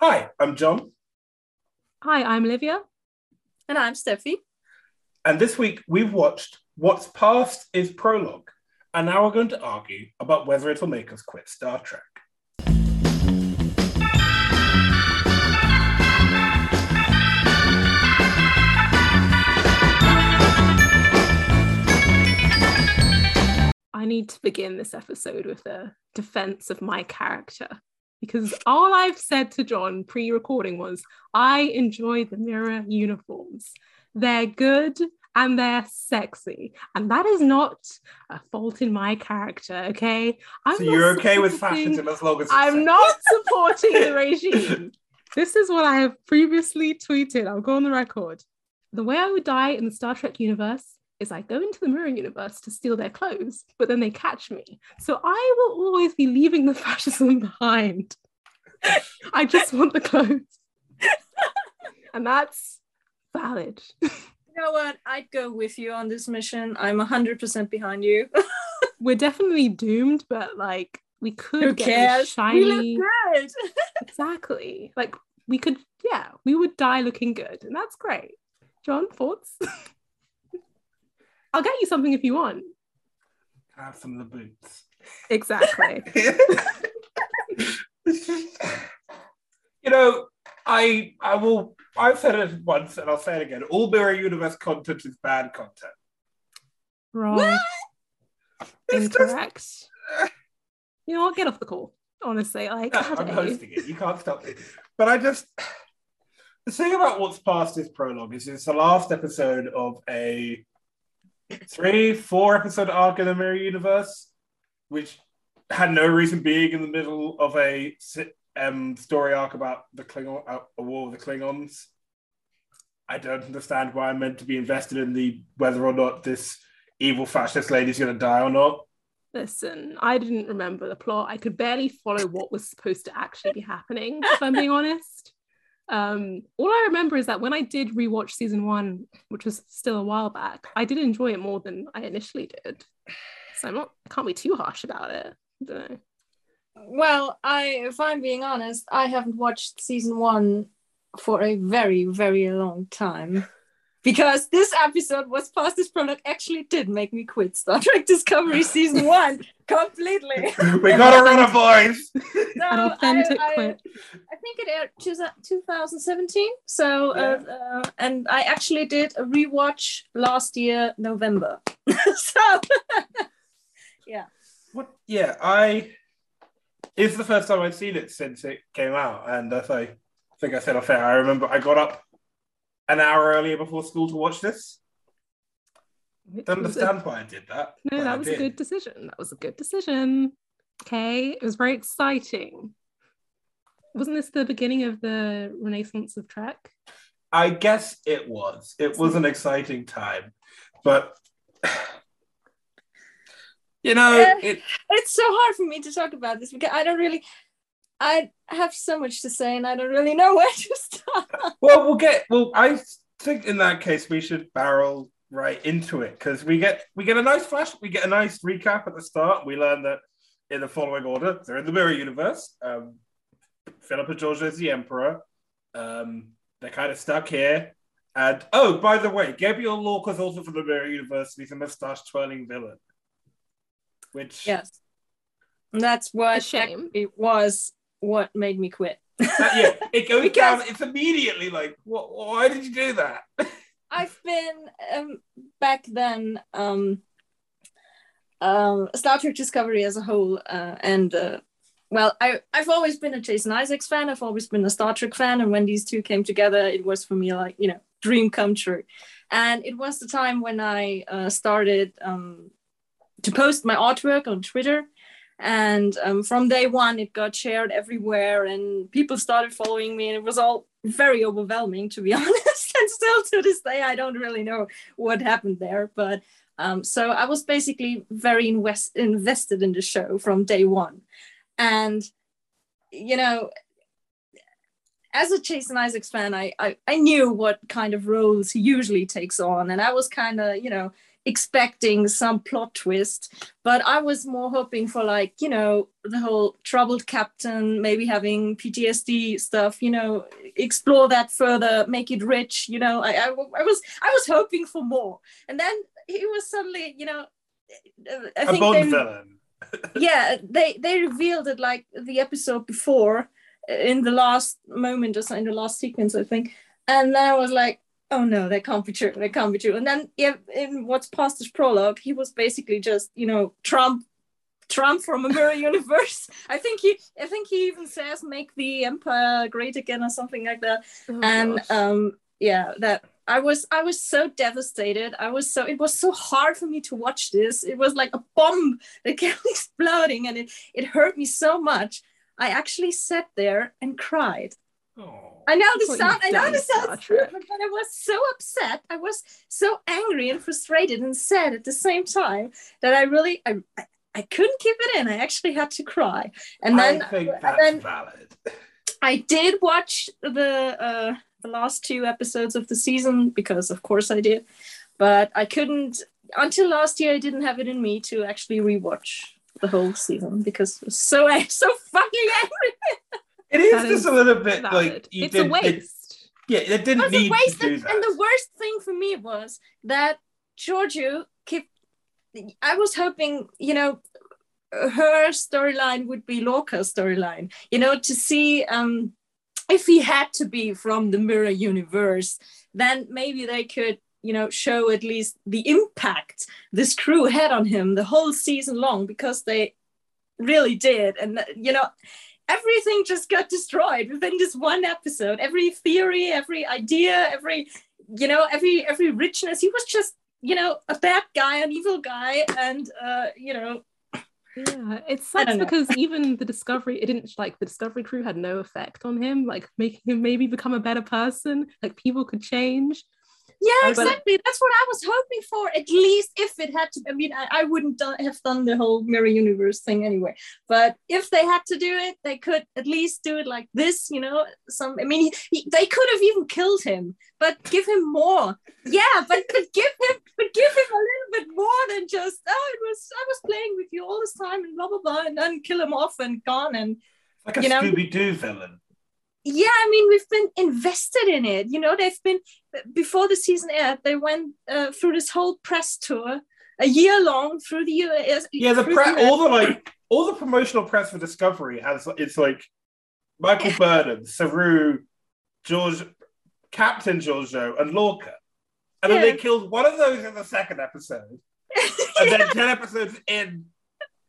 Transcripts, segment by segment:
Hi, I'm John. Hi, I'm Olivia. And I'm Steffi. And this week we've watched What's Past is Prologue. And now we're going to argue about whether it'll make us quit Star Trek. I need to begin this episode with a defense of my character because all I've said to John pre recording was I enjoy the mirror uniforms. They're good and they're sexy. And that is not a fault in my character, okay? I'm so you're okay with fascism as long as I'm sexy. not supporting the regime. This is what I have previously tweeted. I'll go on the record. The way I would die in the Star Trek universe is I go into the mirror universe to steal their clothes, but then they catch me. So I will always be leaving the fascism behind. I just want the clothes. and that's valid. You know what? I'd go with you on this mission. I'm 100% behind you. We're definitely doomed, but like we could Who get cares? shiny. We look good. exactly. Like we could, yeah, we would die looking good, and that's great. John, thoughts? I'll get you something if you want. Have some of the boots. Exactly. you know, I I will I've said it once and I'll say it again. All Mirror Universe content is bad content. Wrong. Incorrect. Just... you know what? Get off the call. Honestly, like no, I'm hosting it. You can't stop me. But I just the thing about What's Past is Prologue is it's the last episode of a three, four episode arc in the Mirror Universe, which had no reason being in the middle of a um, story arc about the Klingon, uh, a war with the Klingons. I don't understand why I'm meant to be invested in the whether or not this evil fascist lady's going to die or not. Listen, I didn't remember the plot. I could barely follow what was supposed to actually be happening, if I'm being honest. Um, all I remember is that when I did rewatch season one, which was still a while back, I did enjoy it more than I initially did. So I'm not, I can't be too harsh about it. I. Well, I, if I'm being honest, I haven't watched season one for a very, very long time. Because this episode was past this product actually did make me quit Star Trek Discovery season one completely. we gotta run a voice. No, An authentic I, quit. I, I think it aired 2017. So, uh, yeah. uh, uh, and I actually did a rewatch last year, November. so, yeah. What? Yeah, I. It's the first time I've seen it since it came out, and as I think I said off air, I remember I got up an hour earlier before school to watch this. Don't understand a, why I did that. No, that was a good decision. That was a good decision. Okay, it was very exciting. Wasn't this the beginning of the renaissance of Trek? I guess it was. It was an exciting time, but you know, uh, it, it's so hard for me to talk about this because I don't really. I have so much to say, and I don't really know where to start. Well, we'll get. Well, I think in that case we should barrel right into it because we get we get a nice flash. We get a nice recap at the start. We learn that in the following order, they're in the Mirror Universe. Um, Philippa Georgiou is the Emperor. Um, they're kind of stuck here. And oh, by the way, Gabriel Lorca's also from the Mirror Universe. He's a mustache twirling villain. Which yes, that's what shame. it was. What made me quit? uh, yeah, it goes because... down. It's immediately like, what, why did you do that? I've been um, back then. Um, um, Star Trek Discovery as a whole, uh, and uh, well, I I've always been a Jason Isaacs fan. I've always been a Star Trek fan, and when these two came together, it was for me like you know dream come true. And it was the time when I uh, started um, to post my artwork on Twitter. And um, from day one, it got shared everywhere, and people started following me, and it was all very overwhelming, to be honest. and still to this day, I don't really know what happened there. But um, so I was basically very invest- invested in the show from day one. And, you know, as a Jason Isaacs fan, I, I, I knew what kind of roles he usually takes on. And I was kind of, you know, expecting some plot twist, but I was more hoping for like, you know, the whole troubled captain, maybe having PTSD stuff, you know, explore that further, make it rich, you know. I, I, I was I was hoping for more. And then he was suddenly, you know, I think Bond they, villain. yeah, they they revealed it like the episode before in the last moment or so in the last sequence, I think. And then I was like, oh no, that can't be true. That can't be true. And then yeah, in What's Past is Prologue, he was basically just, you know, Trump Trump from a mirror universe. I think he I think he even says make the empire great again or something like that. Oh, and um yeah, that I was I was so devastated. I was so it was so hard for me to watch this. It was like a bomb that kept exploding and it, it hurt me so much. I actually sat there and cried. Oh. I know That's this what sound. I know done, this sounds Star Trek. stupid, but I was so upset. I was so angry and frustrated and sad at the same time that I really I, I, I couldn't keep it in. I actually had to cry. And then I think and that's then valid. I did watch the uh, the last two episodes of the season because, of course, I did. But I couldn't until last year. I didn't have it in me to actually rewatch the whole season because I was so so fucking angry. It is just a little bit Valid. like you it's did, a waste. yeah, it didn't It a need waste, to do and, that. and the worst thing for me was that Georgiou kept. I was hoping, you know, her storyline would be Lorca's storyline. You know, to see um, if he had to be from the mirror universe, then maybe they could, you know, show at least the impact this crew had on him the whole season long because they really did, and you know. Everything just got destroyed within this one episode. Every theory, every idea, every you know, every every richness. He was just, you know, a bad guy, an evil guy, and uh, you know, Yeah, it sucks because even the Discovery, it didn't like the Discovery crew had no effect on him, like making him maybe become a better person. Like people could change. Yeah, exactly. That's what I was hoping for. At least if it had to. I mean, I, I wouldn't do- have done the whole mirror universe thing anyway. But if they had to do it, they could at least do it like this. You know, some. I mean, he, he, they could have even killed him, but give him more. Yeah, but but give him, but give him a little bit more than just. Oh, it was I was playing with you all this time and blah blah blah, and then kill him off and gone and like a you know- Scooby Doo villain. Yeah i mean we've been invested in it. You know they've been before the season aired they went uh, through this whole press tour a year long through the us Yeah, the through pre- the- all the like all the promotional press for Discovery has it's like Michael Burnham, Saru, George, Captain Georgiou, and Lorca, and then they killed one of those in the second episode, and then ten episodes in,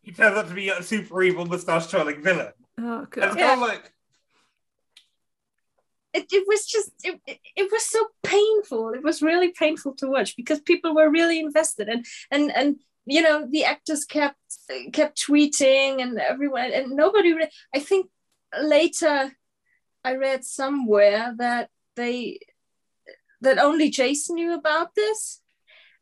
he turns out to be a super evil mustache twirling villain. Oh And it's god. kind of like it, it was just it, it, was so painful. It was really painful to watch because people were really invested and and and you know the actors kept kept tweeting and everyone and nobody re- i think later i read somewhere that they that only jason knew about this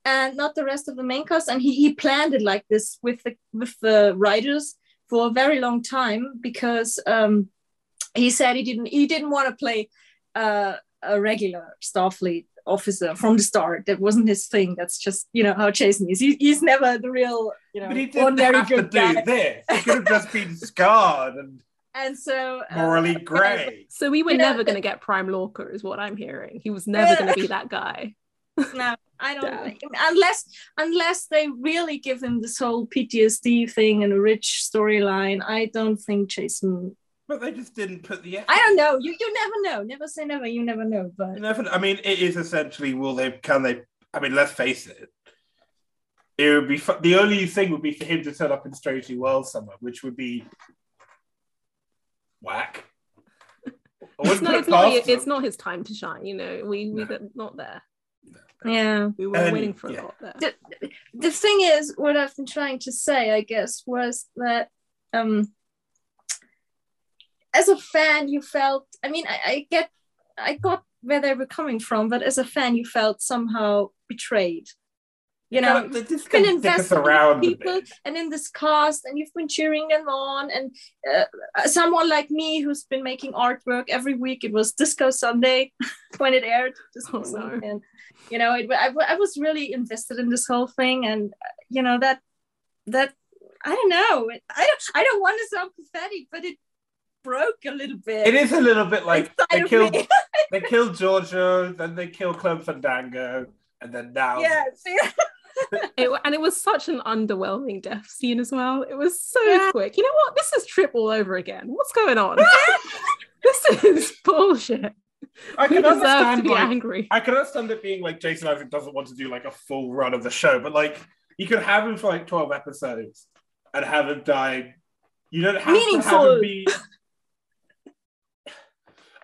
and not the rest of the main cast. And he, he planned it like this with the with the writers for a very long time because um he said he didn't he didn't want to play uh, a regular Starfleet officer from the start. That wasn't his thing. That's just you know how Jason is. He, he's never the real you know but he didn't ordinary have to good do guy. this. He could have just been scarred and And so uh, morally grey. So we were You never going to get Prime Lorca, is what I'm hearing. He was never going to be that guy. no, I don't Damn. think unless unless they really give him this whole PTSD thing and a rich storyline. I don't think Jason. But they just didn't put the effort. I don't know. You you never know. Never say never. You never know. But You never- I mean, it is essentially will they can they? I mean, let's face it. It would be fu- the only thing would be for him to turn up in Strange New World somewhere, which would be whack. It's wouldn't it's, not, it's not his time to shine, you know. We we No. are not there. yeah. We were And- waiting for yeah. a lot there. the, the thing is what i've been trying to say i guess was that um as a fan you felt i mean i, I get i got where they were coming from but as a fan you felt somehow betrayed. You know, just been invested in people and in this cast and you've been cheering them on and uh, someone like me who's been making artwork every week it was disco sunday when it aired. Disco Oh, no. And you know it, I, I was really invested in this whole thing and uh, you know that that i don't know. I don't i don't want to sound pathetic but it broke a little bit It is a little bit like they of killed me. they killed Georgiou, then they killed Club Fandango, and then now yes yeah. It, and it was such an underwhelming death scene as well. It was so Yeah. quick. You know what? This is Trip all over again. What's going on? this is bullshit. I We can deserve to understand be like, angry. I can understand it being like Jason Isaac doesn't want to do like a full run of the show, but like you could have him for like 12 episodes and have him die. You don't have to have him be.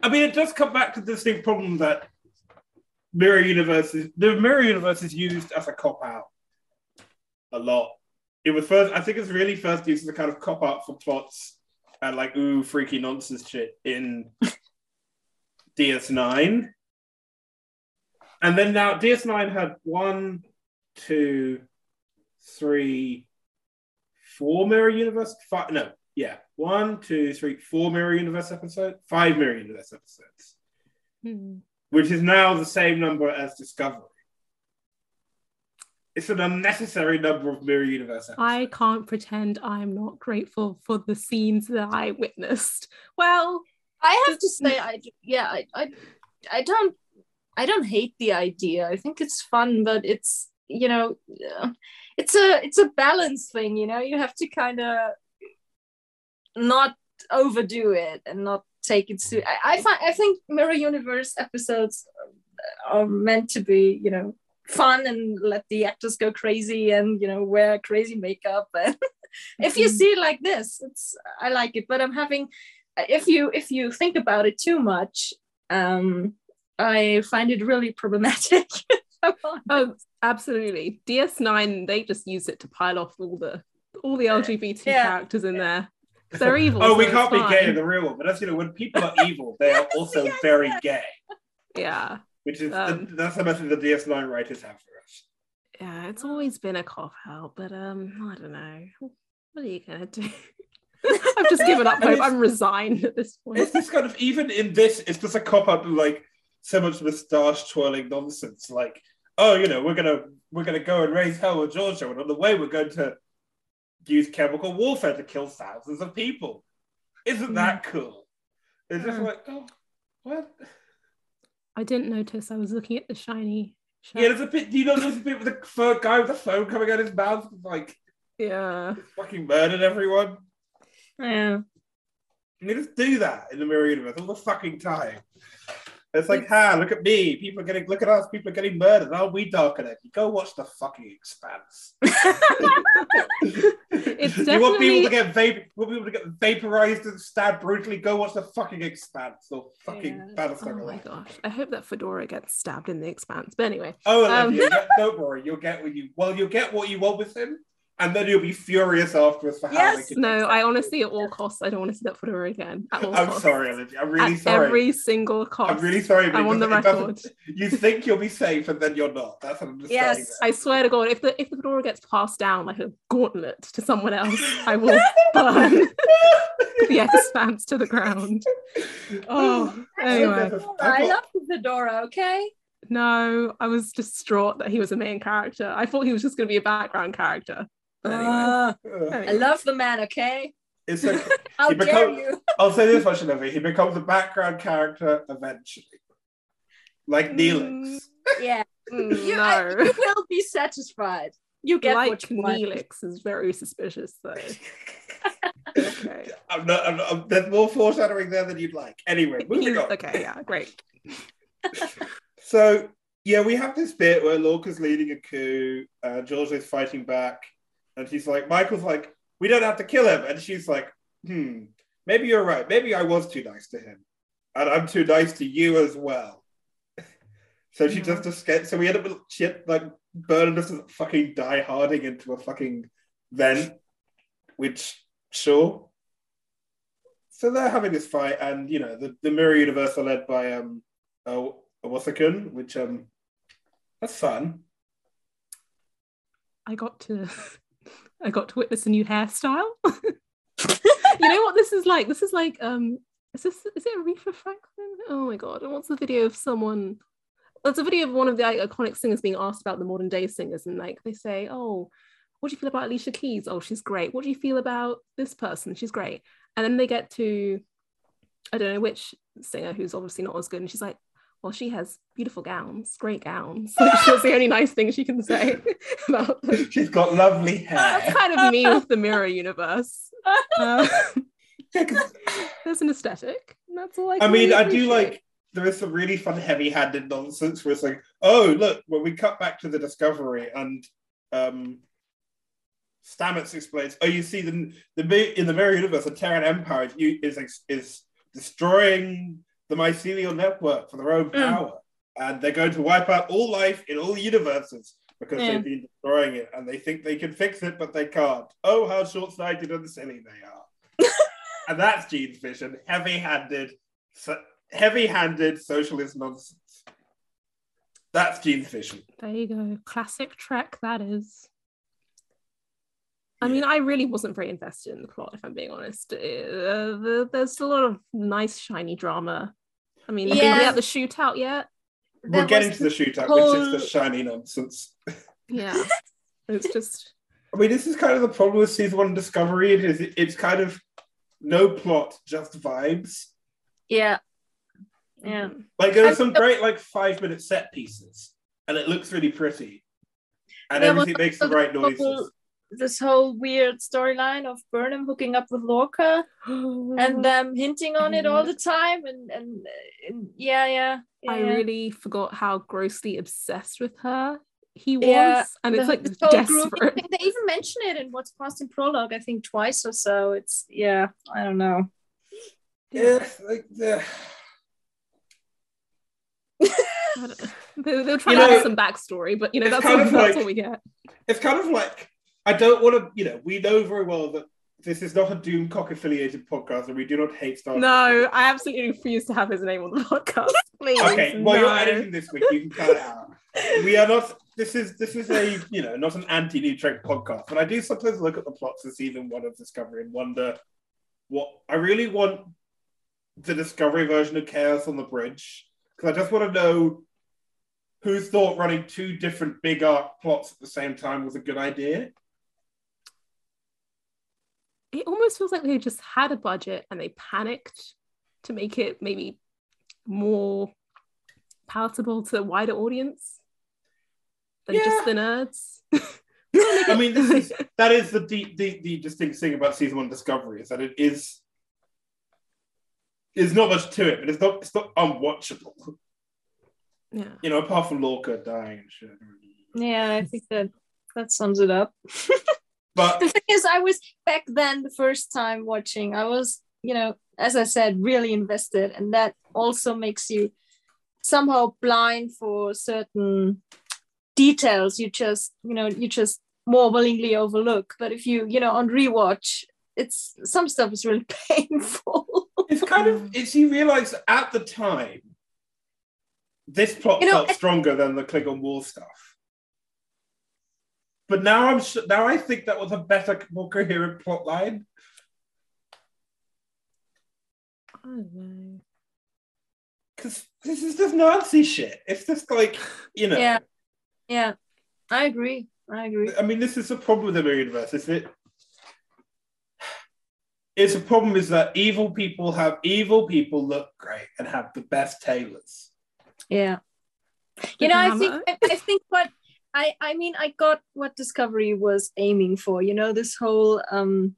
I mean, it does come back to the same problem that Mirror Universe is the Mirror Universe is used as a cop out a lot. It was first, I think it's really first used as a kind of cop out for plots and like ooh freaky nonsense shit in DS9. And then now DS9 had one, two, three, four Mirror Universe. Five, no, yeah, one, two, three, four Mirror Universe episodes, five Mirror Universe episodes, Hmm. which is now the same number as Discovery. It's an unnecessary number of Mirror Universe episodes. I can't pretend I'm not grateful for the scenes that I witnessed. Well, I have to say, I yeah, I, I, I don't, I don't hate the idea. I think it's fun, but it's you know, uh, it's a it's a balance thing. You know, you have to kind of not overdo it and not take it too. I, I find I think Mirror Universe episodes are meant to be, you know, fun and let the actors go crazy and you know wear crazy makeup and if you Mhm. see it like this it's i like it but i'm having if you if you think about it too much um i find it really problematic oh, absolutely. DS9, they just use it to pile off all the all the LGBT Yeah. characters in there. They're evil. oh, so we can't be gay in the real one, but that's you know when people are evil, they are also Yes, very yes. gay, Yeah. which is Um, the, that's the message the DS9 writers have for us. Yeah, it's always been a cop out, but um, I don't know. What are you gonna do? I've just given up hope. I'm resigned at this point. It's this kind of even in this, it's just a cop out like so much moustache twirling nonsense. Like, oh, you know, we're gonna we're gonna go and raise hell with Georgiou, and on the way we're going to use chemical warfare to kill thousands of people. Isn't hmm. that cool? It's just like, oh, what? I didn't notice. I was looking at the shiny. Shirt. Yeah, there's a bit. Do you know, there's a bit with the guy with the phone coming out of his mouth, like yeah. fucking murdered everyone. yeah You just do that in the mirror universe all the fucking time. It's like, ha, look at me. People are getting, look at us. People are getting murdered. Aren't we dark and edgy? Go watch the fucking expanse. It's you want people to get vapor, want people to get vaporized and stabbed brutally. Go watch the fucking expanse or fucking Yeah. Battlestar Oh my gosh. I hope that Fedora gets stabbed in the expanse. But anyway, Oh, Um, don't- don't worry. You'll get what you well. You'll get what you want with him, and then you'll be furious afterwards for how Yes. they can. no, I honestly, at all costs, I don't want to see that Fedora again. At all I'm costs. sorry, Olivia. I'm really At sorry. every single cost. I'm really sorry. I'm on the doesn't- it doesn't- record. You think you'll be safe, and then you're not. That's what I'm just Yes. saying. I swear to God, if the if the fedora gets passed down like a gauntlet to someone else, I will burn the expanse to the ground. Oh, anyway. i love the fedora okay No, I was distraught that he was a main character. I thought he was just going to be a background character. But anyway, Uh, i love the man okay It's like how He dare become- you I'll say this much, Olivia. He becomes a background character eventually, like Neelix. yeah Mm, you, I- no. you will be satisfied you get like what you want Neelix is very suspicious though. Okay. I'm not, I'm not, I'm- there's more foreshadowing there than you'd like. Anyway, moving on. okay, yeah, great. So yeah, we have this bit where Lorca's leading a coup, uh, George is fighting back, and she's like, Michael's like, we don't have to kill him, and she's like, hmm, maybe you're right. Maybe I was too nice to him, and I'm too nice to you as well. so she just escaped. So we end up with shit like Burnham just fucking die harding into a fucking vent, which sure. So they're having this fight, and you know the, the mirror universe are led by um uh, Wasakun, which um that's fun. I got to I got to witness a new hairstyle. you know what this is like? This is like um is this is it Aretha Franklin? Oh my god. And what's the video of someone it's a video of one of the iconic singers being asked about the modern day singers, and like they say, Oh, what do you feel about Alicia Keys? Oh, she's great. What do you feel about this person? She's great. And then they get to I don't know which singer who's obviously not as good, and she's like, well, she has beautiful gowns, great gowns. That's the only nice thing she can say about them. She's got lovely hair. That's kind of me with the mirror universe. Uh, Yeah, 'cause- there's an aesthetic. and That's all I. I mean, really I do like there is some really fun, heavy-handed nonsense where it's like, oh, look, when we cut back to the Discovery and um, Stamets explains, oh, you see, the the in the Mirror Universe, the Terran Empire is is, is destroying the mycelial network for their own Mm. power, and they're going to wipe out all life in all universes because Yeah. they've been destroying it, and they think they can fix it, but they can't. Oh, how short-sighted and silly they are! and that's Gene's vision, heavy-handed, so, heavy-handed socialist nonsense. That's Gene's vision. There you go. Classic Trek. That is. I mean, I really wasn't very invested in the plot, if I'm being honest. Uh, there's a lot of nice, shiny drama. I mean, Yeah. are we at the shootout yet? We're That getting to the shootout, whole- which is the shiny nonsense. Yeah. it's just. I mean, this is kind of the problem with season one Discovery. It is it's kind of no plot, just vibes. Yeah. Yeah. mhm. Like there are some great like five minute set pieces, and it looks really pretty, and There was everything makes the also right the noises. Whole- This whole weird storyline of Burnham hooking up with Lorca and them hinting on it all the time, and and, and yeah, yeah. yeah, I really forgot how grossly obsessed with her he was, Yeah, and it's The- like this whole grouping desperate. thing, They even mention it in what's past in prologue, I think twice or so. It's yeah, I don't know. Yeah, like the They, they were trying You to know, add some backstory, but you know that's kind all, of that's all we get. it's kind of like I don't want to, you know, we know very well that this is not a Doomcock affiliated podcast, and we do not hate Star. Trek. No, I absolutely refuse to have his name on the podcast. Please, Okay, well, no. you're editing this week. You can cut it out. We are not. This is this is a you know not an anti New Trek podcast, but I do sometimes look at the plots of season one of Discovery and wonder what I really want the Discovery version of Chaos on the Bridge because I just want to know who thought running two different big arc plots at the same time was a good idea. It almost feels like they just had a budget and they panicked to make it maybe more palatable to a wider audience than just the nerds. I mean, this is that is the deep, the, the distinct thing about season one Discovery is that it is. There's not much to it, but it's not it's not unwatchable. yeah. You know, apart from Lorca dying and shit. Yeah, I think that that sums it up. But the thing is, I was back then the first time watching. I was, you know, as I said, really invested, and that also makes you somehow blind for certain details. You just, you know, you just more willingly overlook. But if you, you know, on rewatch, it's some stuff is really painful. it's kind of mm. it's you realise at the time this plot You know, felt I- stronger than the Klingon War stuff. But now I'm su- now I think that was a better, more coherent plot line. I don't know. Because this is just Nazi shit. It's just like, you know, Yeah. yeah, I agree. I agree. I mean, this is the problem with the mirror universe. Is it? It's a problem is that evil people have evil people look great and have the best tailors. Yeah. You know, I think I, I think what I I mean I got what Discovery was aiming for, you know, this whole um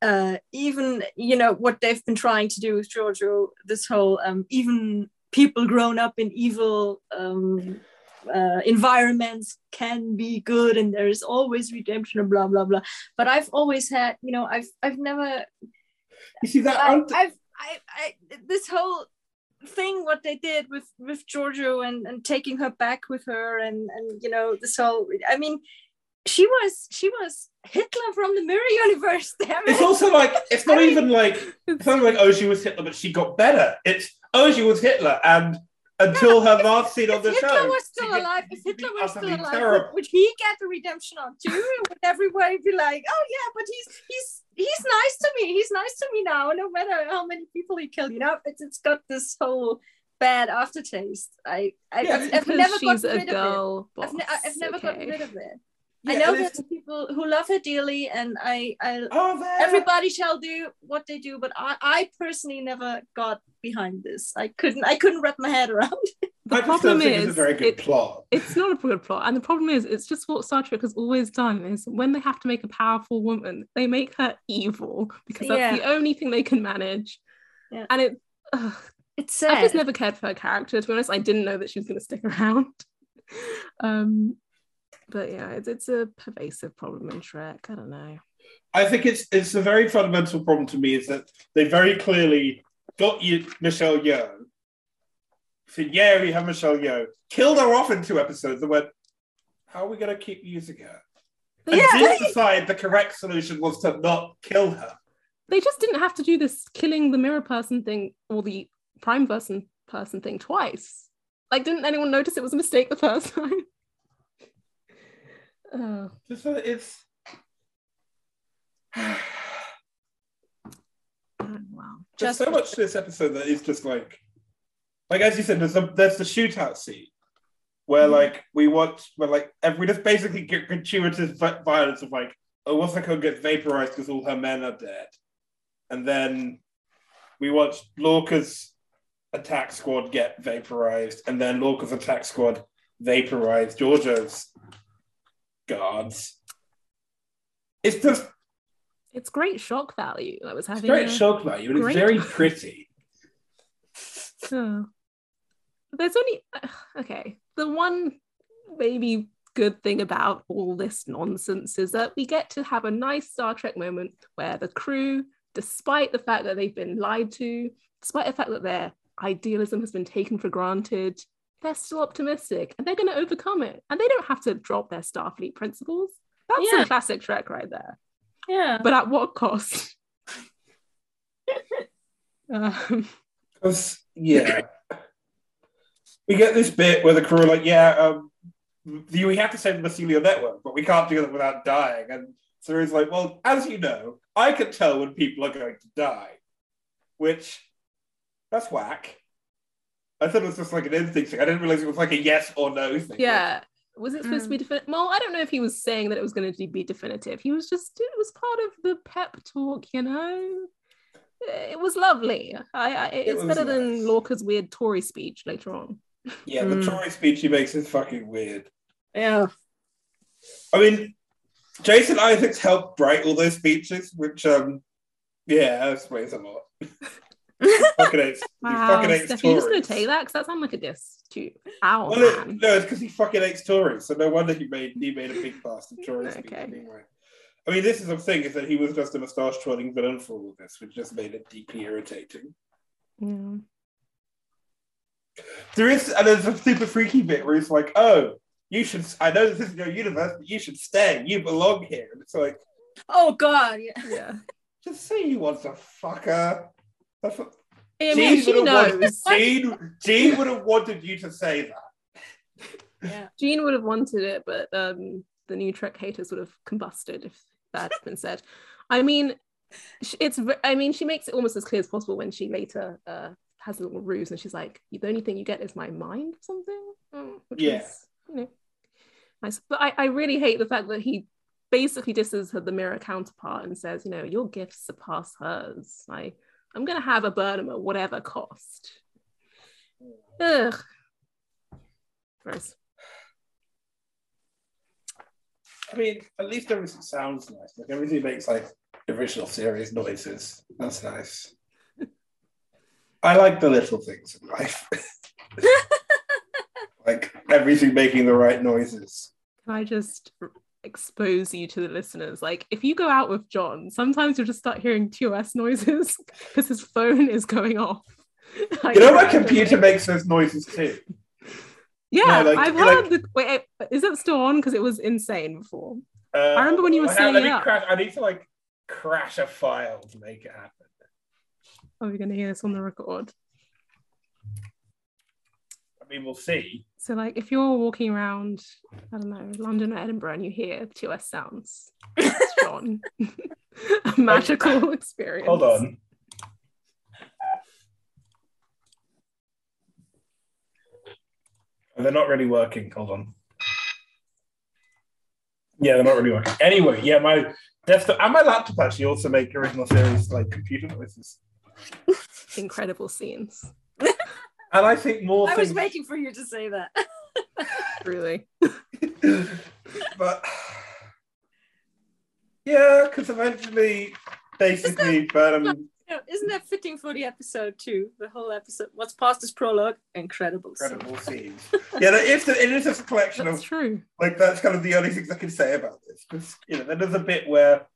uh even you know what they've been trying to do with Georgiou, this whole um even people grown up in evil um uh, environments can be good and there is always redemption and blah blah blah but i've always had you know i've i've never You see that? I, I've, I, I, this whole thing, what they did with with Georgiou and and taking her back with her, and and you know this whole. I mean, she was she was Hitler from the mirror universe. Damn it's also like it's not I mean- even like it's not like oh she was Hitler, but she got better. It's oh she was Hitler and until her last scene on if the Hitler show. was She still could- alive, if she Hitler was still alive, terrible. would, would he get the redemption on too? Would everybody be like, "Oh yeah, but he's he's he's nice to me. He's nice to me now, no matter how many people he killed." You know, it's it's got this whole bad aftertaste. I, I Yeah, I've, I've never got rid of it. girl boss. I've, ne- I've never gotten okay. rid of it. Yeah, I know there's it's- people who love her dearly, and I, I Oh, everybody shall do what they do, but I, I personally never got behind this. I couldn't, I couldn't wrap my head around. it. The I problem is, it's a very good it- plot. it's not a good plot. And the problem is, it's just what Star Trek has always done is when they have to make a powerful woman, they make her evil because that's Yeah. the only thing they can manage. Yeah. And it, ugh, It's I sad. just never cared for her character. To be honest, I didn't know that she was going to stick around. um, but yeah, it's, it's a pervasive problem in Shrek. I don't know. I think it's it's a very fundamental problem to me is that they very clearly got you Michelle Yeoh. Said, yeah, we have Michelle Yeoh. Killed her off in two episodes and went, how are we going to keep using her? And Yeah. didn't decide the correct solution was to not kill her. They just didn't have to do this killing the mirror person thing or the prime person person thing twice. Like, didn't anyone notice it was a mistake the first time? Oh. Just so it's. Oh, wow. There's Just- so much to this episode that is just like, like as you said, there's a, there's the shootout scene where Mhm. like we watch where like we just basically get gratuitous violence of like oh Wasako gets vaporized because all her men are dead, and then we watch Lorca's attack squad get vaporized, and then Lorca's attack squad vaporized Georgiou's guards. It's just It's great shock value. I was having great a- shock value, and it's very pretty. Oh. There's only uh, okay. The one maybe good thing about all this nonsense is that we get to have a nice Star Trek moment where the crew, despite the fact that they've been lied to, despite the fact that their idealism has been taken for granted, they're still optimistic and they're going to overcome it. And they don't have to drop their Starfleet principles. That's Yeah. some classic Trek right there. Yeah. But at what cost? um, Because yeah, we get this bit where the crew are like, "Yeah, um, we have to save the mycelial network, but we can't do that without dying." And Saru's like, "Well, as you know, I can tell when people are going to die," which that's whack. I thought it was just like an instinct thing. I didn't realize it was like a yes or no thing. Yeah. Was it supposed to be Mm. definitive? Well, I don't know if he was saying that it was going to be definitive. He was just, it was part of the pep talk, you know? It was lovely. I, I It's was better nice. than Lorca's weird Tory speech later on. yeah. The Mm. Tory speech he makes is fucking weird. Yeah. I mean, Jason Isaacs helped write all those speeches, which um, yeah, that explains a lot. Fucking hates, he Wow, fucking hates Steph, you just gonna take that? Because that sounds like a diss to our Well, it, no, it's because he fucking hates Tories, so no wonder he made he made a big blast of Tories. Okay. Anyway, I mean, this is the thing is that he was just a moustache twirling villain for all of this, which just made it deeply irritating. Yeah. There is, and there's a super freaky bit where he's like, "Oh, you should. I know this isn't your universe, but you should stay. You belong here." And it's like, Oh God. Yeah. Yeah. just say you want to fuck her. That's I mean, she would wanted, knows. Gene, Gene would have wanted you to say that. Yeah. Gene would have wanted it, but um, the new Trek haters would have combusted if that had been said. I mean, it's. I mean, she makes it almost as clear as possible when she later uh, has a little ruse, and she's like, "The only thing you get is my mind, or something." Mm, which Yeah. is, you know, nice. But I, I really hate the fact that he basically disses her, the mirror counterpart, and says, "You know, your gifts surpass hers. I, I'm gonna have a Burnham at whatever cost." Ugh. Gross. I mean, at least everything sounds nice. Like everything makes like original series noises. That's nice. I like the little things in life. like everything making the right noises. Can I just expose you to the listeners? Like, if you go out with John, sometimes you'll just start hearing TOS noises because his phone is going off. Like, You know, my computer makes those noises too. Yeah, No, like- I've like- heard the. Wait, is it still on? Because it was insane before. Uh, I remember when you were have- it. Crash, I need to like crash a file to make it happen. Are we going to hear this on the record? Mean, we'll see. So, like, if you're walking around, I don't know, London or Edinburgh, and you hear TOS sounds, it's John. a magical experience. Hold on. They're not really working. Hold on. Yeah, they're not really working. Anyway, yeah, my desktop and my laptop actually also make original series like computer noises. Incredible scenes. And I think more I was waiting for you to say that. really. but yeah, because eventually, basically, Burnham um, You know, isn't that fitting for the episode too? The whole episode. What's past is prologue. Incredible. incredible scenes. Yeah, it is. It is just a collection That's of true. like that's kind of the only things I can say about this. Because you know, there's a bit where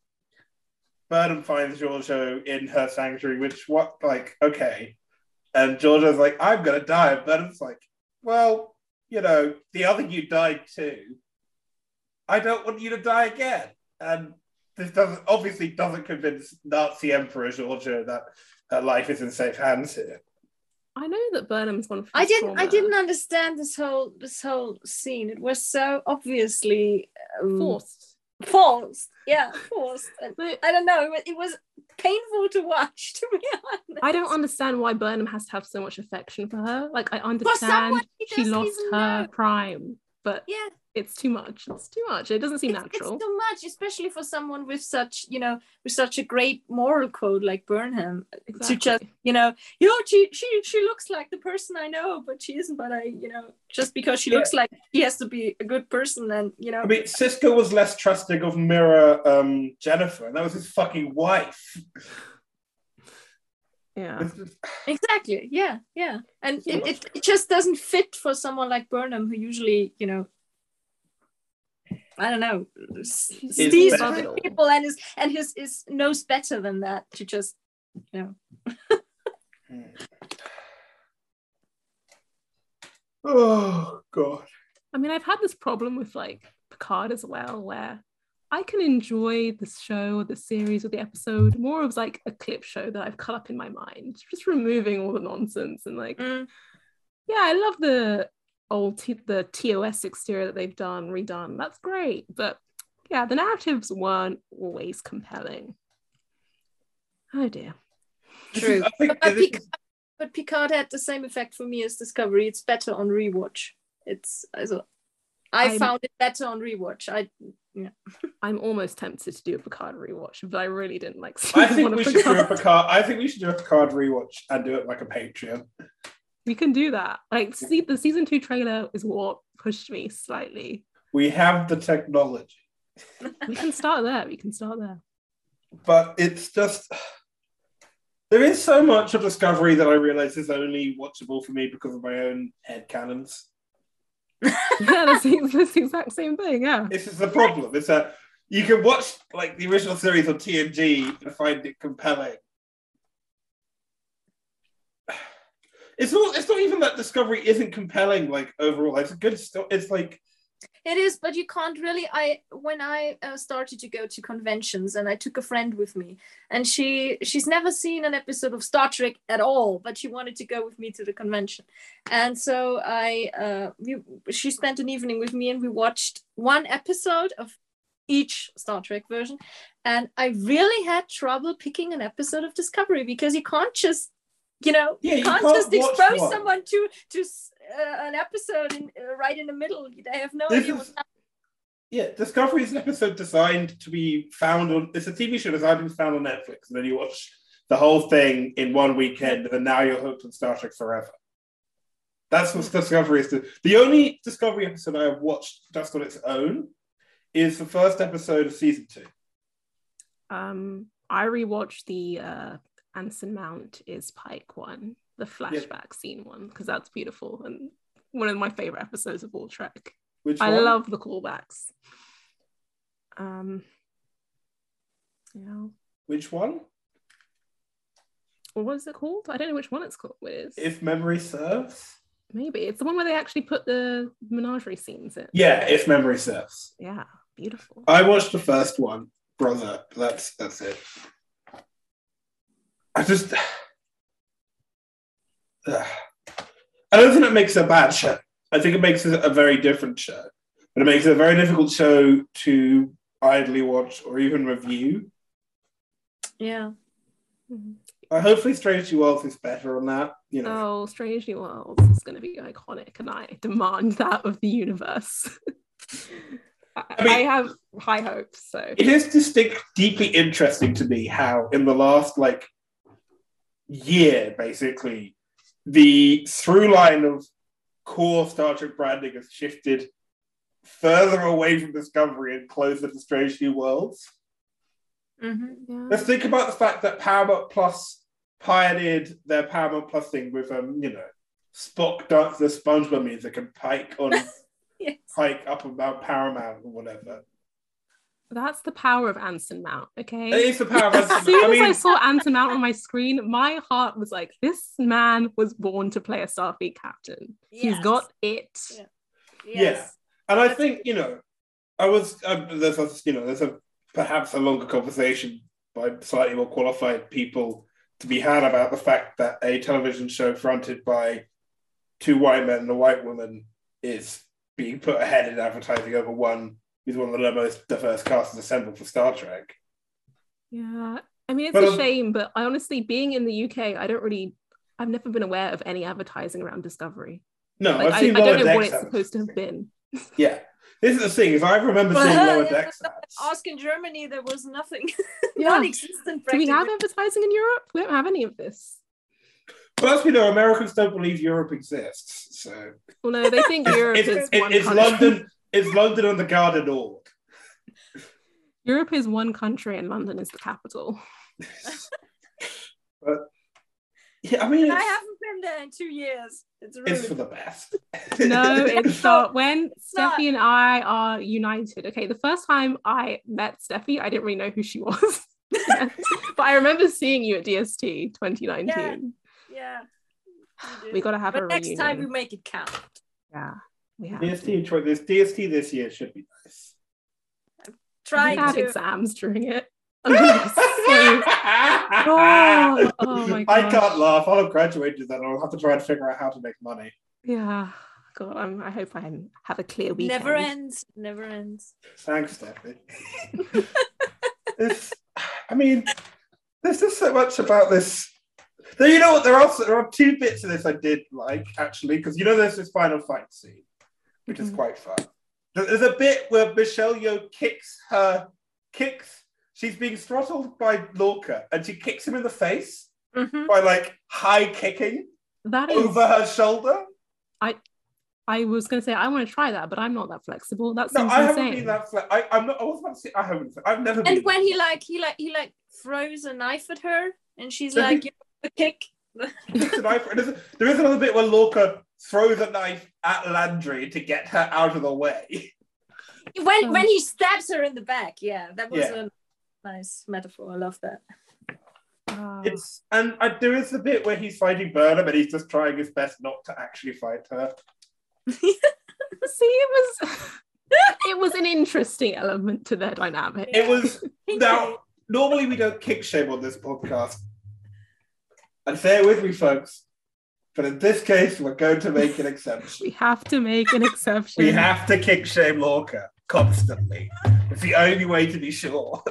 Burnham finds Georgiou in her sanctuary, which what like okay, and Georgiou's like, I'm gonna die. And Burnham's like, well, you know, the other you died too. I don't want you to die again. And this doesn't obviously doesn't convince Nazi Emperor Georgiou that her life is in safe hands here. I know that Burnham's gone. I didn't. I didn't understand this whole this whole scene. It was so obviously um, Forced. Forced. Yeah, forced. But I don't know. It was, painful to watch. To be honest, I don't understand why Burnham has to have so much affection for her. Like I understand she lost her know. prime, but Yeah, it's too much. It's too much. It doesn't seem it's, natural. it's too much, especially for someone with such you know with such a great moral code like Burnham. exactly. To just you know, you know, she she she looks like the person I know, but she isn't. But I, you know, just because she Yeah. looks like she has to be a good person, and you know, I mean, Sisko was less trusting of Mirror um, Jennifer, and that was his fucking wife. yeah. Exactly. Yeah. Yeah. And So it, it, it just doesn't fit for someone like Burnham, who usually, you know, I don't know, s- He's sees above it all. people and his and his is knows better than that to just, you know. Oh god. I mean, I've had this problem with like Picard as well, where I can enjoy the show or the series or the episode more of like a clip show that I've cut up in my mind, just removing all the nonsense and like, Mm. yeah, I love the old t- the TOS exterior that they've done, redone. That's great, but yeah, the narratives weren't always compelling. Oh dear. True. is- But, this Pic- is- but Picard had the same effect for me as Discovery. It's better on rewatch. It's also, I I'm- found it better on rewatch. I yeah. I'm almost tempted to do a Picard rewatch, but I really didn't like. I think one of we should do a Picard. Picard. I think we should do a Picard rewatch and do it like a Patreon. We can do that. Like, see, the season two trailer is what pushed me slightly. We have the technology, We can start there. We can start there. but it's just there is so much of Discovery that I realize is only watchable for me because of my own head canons. Yeah, that's the, that's the exact same thing. Yeah. This is the problem. It's a you can watch like the original series on TNG and find it compelling. It's not. It's not even that Discovery isn't compelling. Like overall, it's a good. Sto- it's like It is, but you can't really. I when I uh, started to go to conventions, and I took a friend with me, and she she's never seen an episode of Star Trek at all, but she wanted to go with me to the convention, and so I uh, we, she spent an evening with me, and we watched one episode of each Star Trek version, and I really had trouble picking an episode of Discovery because you can't just. You know, Yeah, you you can't, can't just expose one. someone to to uh, an episode in, uh, right in the middle. They have no This idea is- what's yeah, Discovery is an episode designed to be found on. It's a TV show designed to be found on Netflix, and then you watch the whole thing in one weekend, and then now you're hooked on Star Trek forever. That's what Discovery is. The, the only Discovery episode I have watched just on its own is the first episode of season two. Um, I rewatched the uh, Anson Mount is Pike one, the flashback scene one, because that's beautiful and one of my favorite episodes of all Trek. Which I one? love the callbacks. Um, you know, Which one? what was it called? I don't know which one it's called. It is. If memory serves. Maybe it's the one where they actually put the menagerie scenes in. Yeah, if memory serves. Yeah, beautiful. I watched the first one, brother. That's that's it. I just, Ugh. I don't think it makes a bad show. I think it makes it a very different show, but it makes it a very difficult show to idly watch or even review. Yeah. Uh, hopefully, Strange New Worlds is better on that. You know, Oh, Strange New Worlds is going to be iconic, and I demand that of the universe. I, I mean- I have high hopes. So it is distinct, deeply interesting to me how in the last like year, basically, the through line of core Star Trek branding has shifted further away from Discovery and closer to Strange New Worlds. hmm yeah. Let's think about the fact that Paramount Plus pioneered their Paramount Plus thing with um, you know, Spock dance the SpongeBob music and Pike on Yes. Pike up about Paramount or whatever. That's the power of Anson Mount. Okay. It is the power of as Anson soon Mount. as I I mean, saw Anson Mount on my screen, my heart was like, this man was born to play a Starfleet captain. He's got it. Yeah. Yes. and I think you know, I was um, there's a you know there's a perhaps a longer conversation by slightly more qualified people to be had about the fact that a television show fronted by two white men and a white woman is being put ahead in advertising over one who's one of the most diverse casts assembled for Star Trek. Yeah. I mean, it's But, a um, shame, but I honestly, being in the UK, I don't really, I've never been aware of any advertising around Discovery. No, Like, I've I, I don't know what it's supposed to have been. Yeah, this is the thing is I remember seeing Well, Lower Decks. Ask in Germany, there was nothing. Yeah. Non-existent. Do we have advertising in Europe? We don't have any of this. But as we know, Americans don't believe Europe exists, so Well, no, they think Europe it's, is it- one it's country. London. It's London on the Gare du Nord. Europe is one country and London is the capital. but yeah, I mean, I haven't been there in two years. It's rude. it's for the best. No, it's not. When not. Steffi and I are united. Okay, the first time I met Steffi, I didn't really know who she was. but I remember seeing you at DST 2019. yeah. you do. We gotta have but a next reunion. time we make it count. Yeah, we have. DST try- this DST this year should be nice. We Trying have to. exams during it. I'm gonna be so- oh, oh my I can't laugh. I'll have graduated then. I'll have to try and figure out how to make money. Yeah. God, I'm, I hope I have a clear weekend. Never ends. Never ends. Thanks, Stephanie. It's- I mean, there's just so much about this. Though you know what? There are also, there are two bits of this I did like actually, because you know there's this final fight scene, which is Mhm. quite fun. There's a bit where Michelle Yeoh kicks her, kicks. She's being throttled by Lorca, and she kicks him in the face Mhm. by like high kicking That is. over her shoulder. I I was going to say I want to try that, but I'm not that flexible. That No, seems I haven't insane. been that. Fle- I, I'm not. I was about to say I haven't. I've never been. And when he like he like he like throws a knife at her, and she's like, "You know, the kick." a knife. there's- There is another bit where Lorca throws the knife at Landry to get her out of the way. when Oh. when he stabs her in the back. Yeah, that was Yeah. a nice metaphor. I love that. Ah. It's and uh, there is the bit where he's fighting Burnham and he's just trying his best not to actually fight her. See, it was it was an interesting element to their dynamic. It was now normally we don't kick shame on this podcast. And say it with me, folks. But in this case, we're going to make an exception. We have to make an exception. We have to kick shame Lorca constantly. It's the only way to be sure.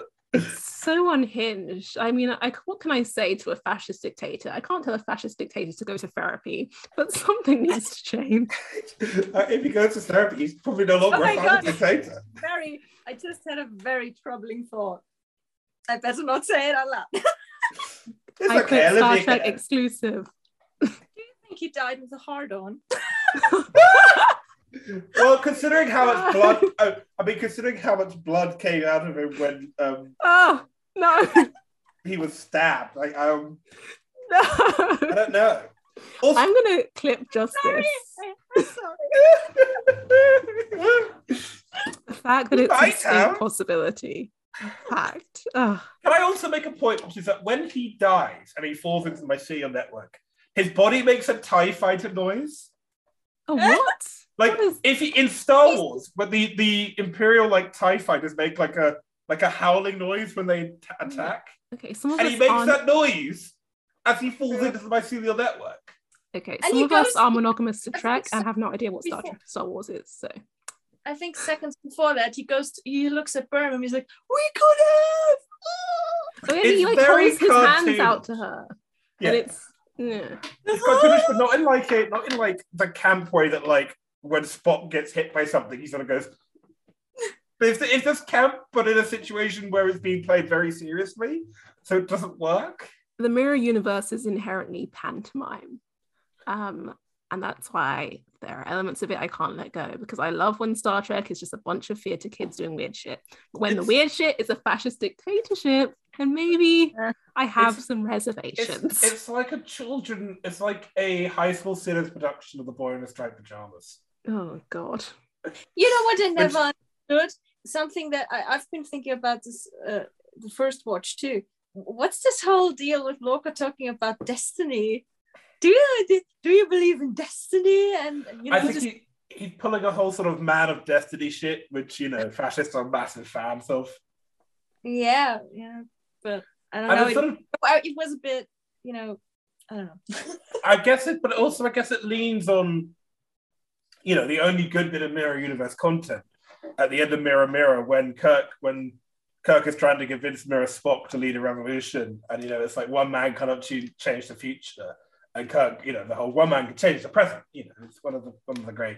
So unhinged. I mean, I, what can I say to a fascist dictator? I can't tell a fascist dictator to go to therapy, but something needs to change. Uh, if he goes to therapy, he's probably no longer Oh my a God. fascist dictator. Very. I just had a very troubling thought. I better not say it out loud. It's I okay, put Star Olivia Trek can. exclusive. I think he died with a hard on. Well, considering how much blood, oh, I mean, considering how much blood came out of him when um, Oh no, he was stabbed, like um, no! I don't know. Also, I'm gonna clip just this. I'm sorry. The fact that it's Right, a possibility. Fact. Ugh. Can I also make a point, which is that when he dies and he falls into mycelial network, his body makes a TIE fighter noise. Oh, what? Like What is- if he, in Star Wars, but the the Imperial like TIE fighters make like a like a howling noise when they t- attack, Okay, some of and us he makes aren't. that noise as he falls into the mycelial network. Okay, And some of us are monogamous to I Trek and have no idea what Star, Trek, Star Wars is. So I think seconds before that, he goes, to, he looks at Burnham. And he's like, "We could have." ah." oh, yeah, he It's like very holds his hands out to her, Yeah. and it's yeah. It's but not in like it, not in like the camp way that like when Spock gets hit by something, he sort of goes. But it's, it's just camp, but in a situation where it's being played very seriously, so it doesn't work. the mirror universe is inherently pantomime um and that's why there are elements of it i can't let go because i love when star trek is just a bunch of theater kids doing weird shit when the weird shit is a fascist dictatorship then maybe i have It's- some reservations It's, it's like a children. It's like a high school sinners production of the boy in the striped pajamas. oh god You know what I never understood? Something that I, I've been thinking about this uh, the first watch too. What's this whole deal with Lorca talking about destiny? Do you do, do you believe in destiny? And you know, I think just- he, he's pulling a whole sort of man of destiny shit, which you know fascists are massive fans of. yeah, yeah. But I don't And know. It, sort of it was a bit, you know, I don't know. I guess it, but also I guess it leans on, you know, the only good bit of Mirror Universe content at the end of Mirror Mirror when Kirk when Kirk is trying to convince Mirror Spock to lead a revolution, and you know it's like one man cannot ch- change the future, and Kirk, you know, the whole one man can change the present. You know, it's one of the one of the great.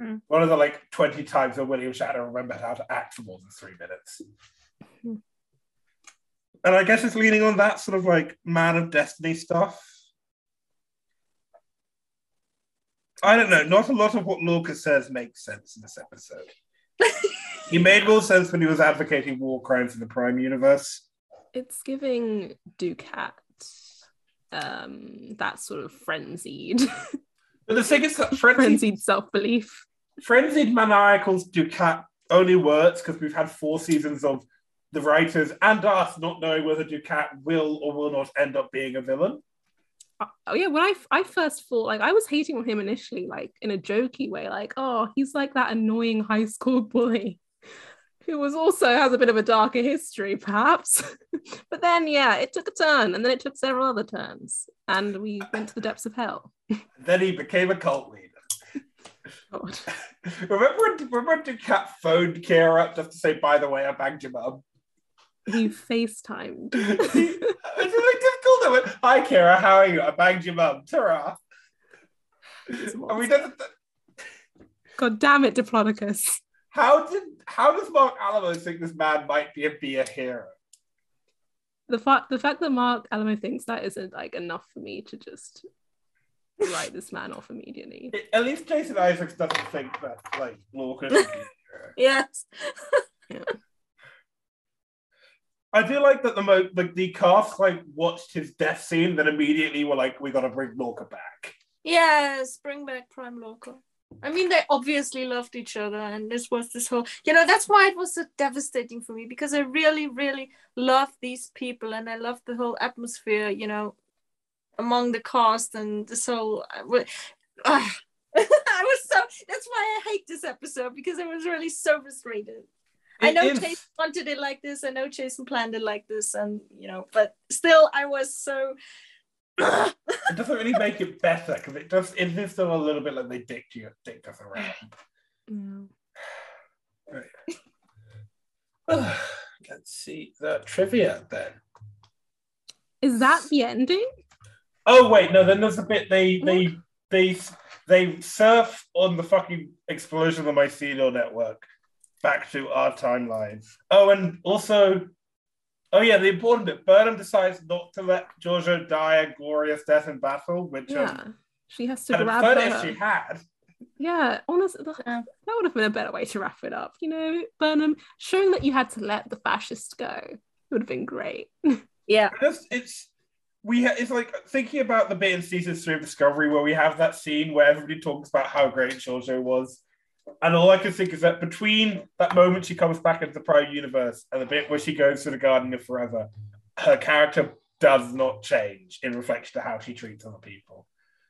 Mm. One of the like 20 times that William Shatner remembered how to act for more than three minutes. Hmm. And I guess it's leaning on that sort of like man of destiny stuff. I don't know. Not a lot of what Lorca says makes sense in this episode. he made more sense when he was advocating war crimes in the Prime Universe. it's giving Dukat um that sort of frenzied But the thing is that frenzied, frenzied self-belief frenzied maniacal Dukat only works because we've had four seasons of the writers and us not knowing whether Dukat will or will not end up being a villain. Uh, oh yeah when I, I first thought like i was hating on him initially like in a jokey way like oh he's like that annoying high school bully who was also has a bit of a darker history perhaps but then yeah it took a turn and then it took several other turns and we went to the depths of hell Then he became a cult leader. God. remember, when- remember Dukat phoned Kira up just to say, by the way, I banged your mum? He facetimed it's really difficult. I went, Hi, Kira, how are you? I banged your mum. Ta-ra. And we did, god damn it diplodocus how did how does Marc Alaimo think this man might be a, be a hero? the fact the fact that Marc Alaimo thinks that isn't like enough for me to just write this man off immediately. At least Jason Isaacs doesn't think that like Lorca should be a hero. yes. I do like that the mo like the cast like watched his death scene, then immediately were like, we gotta bring Lorca back. Yes, bring back Prime Lorca. I mean, they obviously loved each other, and this was this whole, you know, that's why it was so devastating for me because I really, really love these people, and I love the whole atmosphere, you know, among the cast and this whole. I ah. I was so. That's why I hate this episode because I was really so frustrated. I know is- Jason wanted it like this. I know Jason planned it like this, and you know, but still, I was so. it doesn't really make it better because it does it is still a little bit like they dicked you dicked us around. Yeah. Let's see the trivia then. Is that the ending? Oh wait, no, then there's a bit they they they they surf on the fucking explosion of the mycelial network back to our timeline. Oh, and also Oh yeah, the important bit. Burnham decides not to let Georgiou die a glorious death in battle, which Yeah. um, She has to I'd grab prefer her. it if she had. Yeah, honestly, that Yeah. that would have been a better way to wrap it up. You know, Burnham, showing that you had to let the fascist go would have been great. Yeah. It's, it's we ha- it's like thinking about the bit in season three of Discovery where we have that scene where everybody talks about how great Georgiou was, and all I can think is that between that moment she comes back into the Prime Universe and the bit where she goes to the Guardian of Forever, her character does not change in reflection to how she treats other people.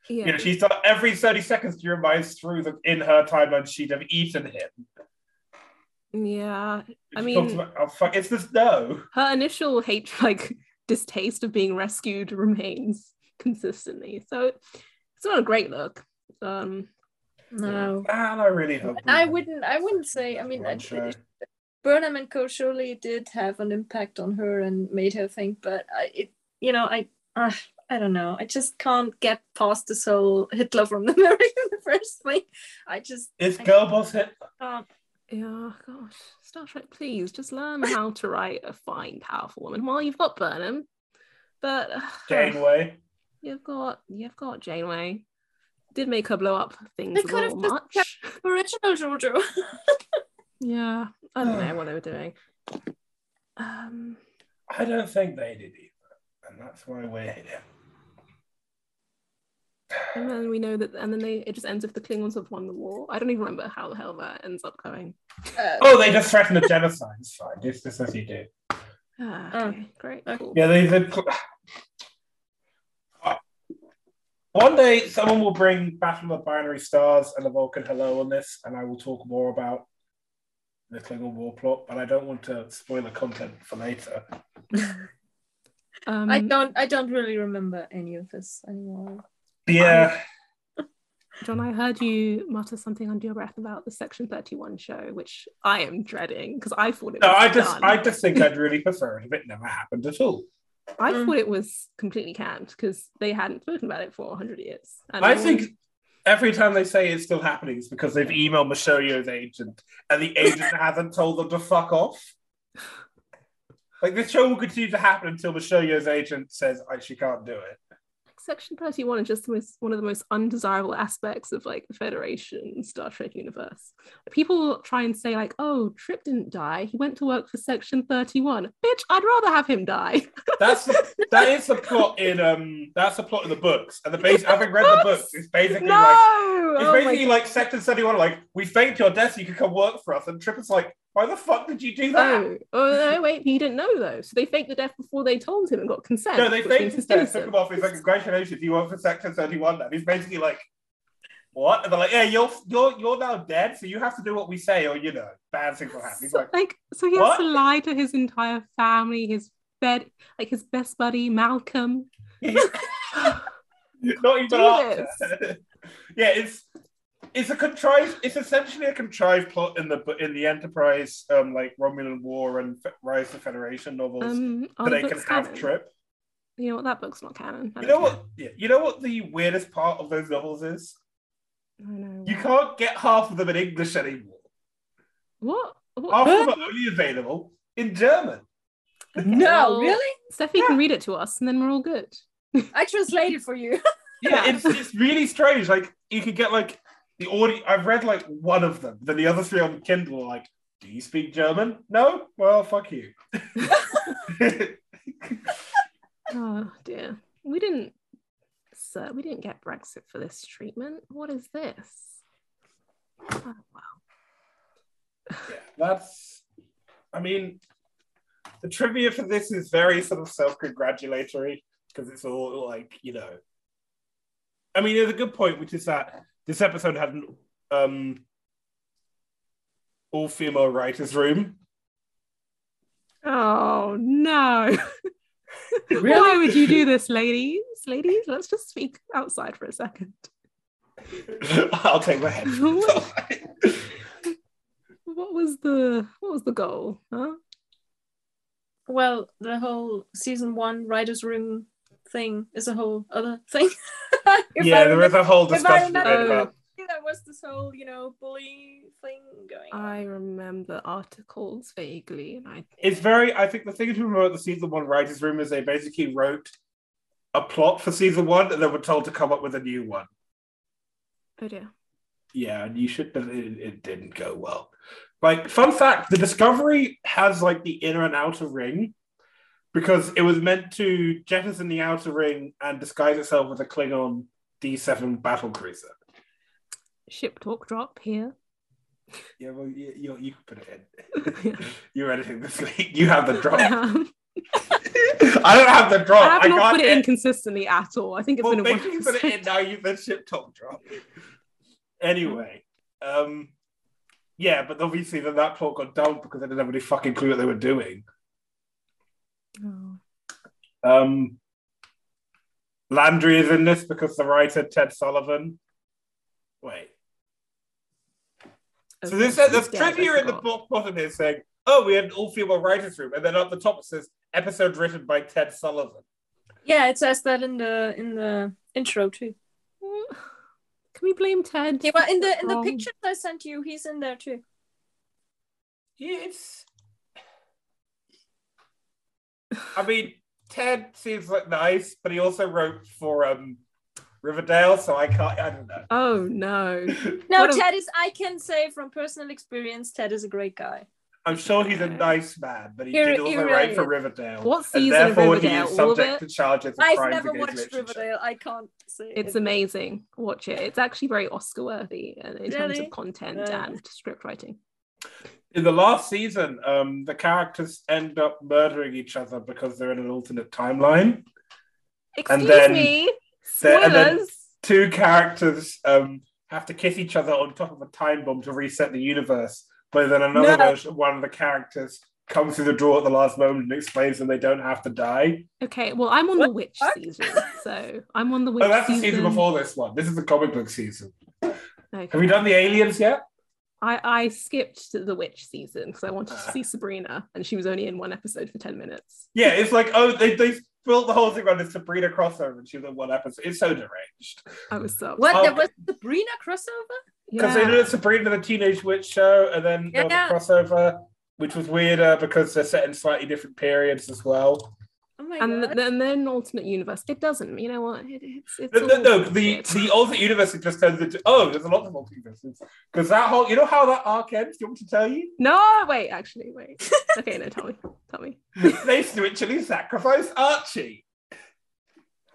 Yeah. You know, she's done every 30 seconds she reminds Saru that in her timeline she'd have eaten him. yeah. I She mean- about, oh, fuck, it's just no. Her initial hate, like distaste of being rescued, remains consistently. So it's It's not a great look. Um, No. And I really hope. I wouldn't. I wouldn't say. I mean, one I. Burnham and Co. surely did have an impact on her and made her think. But I, it, you know, I, uh, I don't know. I just can't get past this whole Hitler from the mirror first thing. I just It's I Girl Boss hit? can't. yeah, gosh, Star Trek, please just learn how to write a fine, powerful woman. Well, you've got Burnham, but uh, Janeway. you've got you've got Janeway. Did make her blow up things They a could have little just much. Original JoJo. Yeah, I don't know what they were doing. Um, I don't think they did either, and that's why we're here. and then we know that, and then they it just ends with the Klingons have won the war. I don't even remember how the hell that ends up going. Uh, Oh, they just threaten a genocide. It's fine. It's just as you do. Ah, Oh. great, cool. Yeah, they. they one day, someone will bring Battle of the Binary Stars and the Vulcan Hello on this, and I will talk more about the Klingon War plot. But I don't want to spoil the content for later. Um, I don't. I don't really remember any of this anymore. Yeah, John, I heard you mutter something under your breath about the Section 31 show, which I am dreading because I thought it no, was I just, done. I just think I'd really prefer it if it never happened at all. I Mm. thought it was completely canned because they hadn't spoken about it for 100 years. And I think every time they say it's still happening, it's because they've emailed Michonne's agent, and the agent hasn't told them to fuck off. Like this show will continue to happen until Michonne's agent says I she can't do it. Section 31 is just the most, one of the most undesirable aspects of like the Federation Star Trek universe. People try and say, like, oh, Trip didn't die. He went to work for Section 31. Bitch, I'd rather have him die. That's the, that is the plot in um that's the plot in the books. And the base having read the books, it's basically no! like it's Oh basically like Section 31, like we faked your death so you could come work for us. And Trip is like, why the fuck did you do oh, that? Oh, oh no, wait, he didn't know though. So they faked the death before they told him and got consent. No, they faked his death, took him off. He's like, congratulations, you work for Section 31 now. He's basically like, what? And they're like, yeah, you're you're you're now dead, so you have to do what we say, or you know, bad things will happen. He's So, like, like, so he "What?" has to lie to his entire family, his bed, like his best buddy Malcolm. not even after. yeah, it's it's a contrived. It's essentially a contrived plot in the in the Enterprise, um, like Romulan War and Fe- Rise of the Federation novels, Um, so are the they can books have canon? Trip. You know what? That book's not canon. I You know care. what? Yeah, you know what the weirdest part of those novels is? I know. You can't get half of them in English anymore. What? what? Half of them are only available in German. No, Well, really? Steffi can read it to us, and then we're all good. I translated for you. Yeah, it's it's really strange. Like you could get like the audio. I've read like one of them. Then the other three on Kindle are like, "Do you speak German? No. Well, fuck you." Oh dear, we didn't. Sir, we didn't get Brexit for this treatment. What is this? Oh, wow. yeah, that's. I mean, the trivia for this is very sort of self-congratulatory because it's all like you know. I mean, there's a good point, which is that this episode had an um, all-female writers' room. Oh no! Why would you do this, ladies? Ladies, let's just speak outside for a second. I'll take my headphones off. What was the what was the goal? Huh? Well, the whole season one writers' room thing is a whole other thing. If yeah, I there is remember- a whole if I discussion remember- about. Oh. That was this whole, you know, bully thing going on. I remember articles vaguely, and I It's very. I think the thing to remember about the season one writers' room is they basically wrote a plot for season one, and then were told to come up with a new one. oh dear. Yeah, and you should. But it, it didn't go well. Like, fun fact: the Discovery has like the inner and outer ring because it was meant to jettison the outer ring and disguise itself as a Klingon D7 battle cruiser. Ship talk drop here. Yeah, well, you, you, you can put it in. You're editing this week. You have the drop. Um, I don't have the drop. I have not can't put it in consistently at all. I think it's well, been a maybe you put it in now. You've been ship talk drop. Anyway, um, yeah, but obviously then that plot got dumped because they didn't have any fucking clue what they were doing. Oh. Um, Landry is in this because the writer Ted Sullivan. Wait. So this Okay, there's yeah, I trivia in the book bottom here saying, "Oh, we had an all-female writers' room," and then up the top it says episode written by Ted Sullivan. Yeah, it says that in the in the intro too. Can we blame Ted? Yeah, well, in the in the Wrong. pictures I sent you, he's in there too. Yeah, it's. I mean, Ted seems like nice, but he also wrote for um Riverdale, so I can't. I don't know. Oh no. No, What a- Ted is. I can say from personal experience, Ted is a great guy. I'm sure he's a nice man, but he, He- did he also really write for. Riverdale. What and season of therefore he is subject to charges of I've never watched literature. Riverdale. I can't say. It's it. amazing. Watch it. It's actually very Oscar worthy in terms of content Yeah. and script writing. In the last season, um, the characters end up murdering each other because they're in an alternate timeline. Excuse then- me. then- and then- Two characters um, have to kiss each other on top of a time bomb to reset the universe. But then another No. version, one of the characters comes through the door at the last moment and explains that they don't have to die. Okay, well, I'm on the witch What? season, so I'm on the witch Oh, that's the season. before this one. This is the comic book season. Okay. Have you done the aliens yet? I, I skipped the witch season because I wanted to Ah. see Sabrina, and she was only in one episode for ten minutes. Yeah, it's like, oh, they, they built the whole thing around this Sabrina crossover and she was in one episode. It's so deranged. I was so What? Oh, There was Sabrina crossover. Because they did a Sabrina the Teenage Witch show, and then there was a crossover, which was weirder because they're set in slightly different periods as well. Oh my and god. then then alternate universe. It doesn't. You know what? It, it's it's No, no, no, the the alternate universe it just turns into oh, there's a lot of multiverses because that whole you know how that arc ends. Do you want me to tell you? No, wait. Actually, wait. Okay, no. Tell me. Tell me. they literally sacrifice Archie.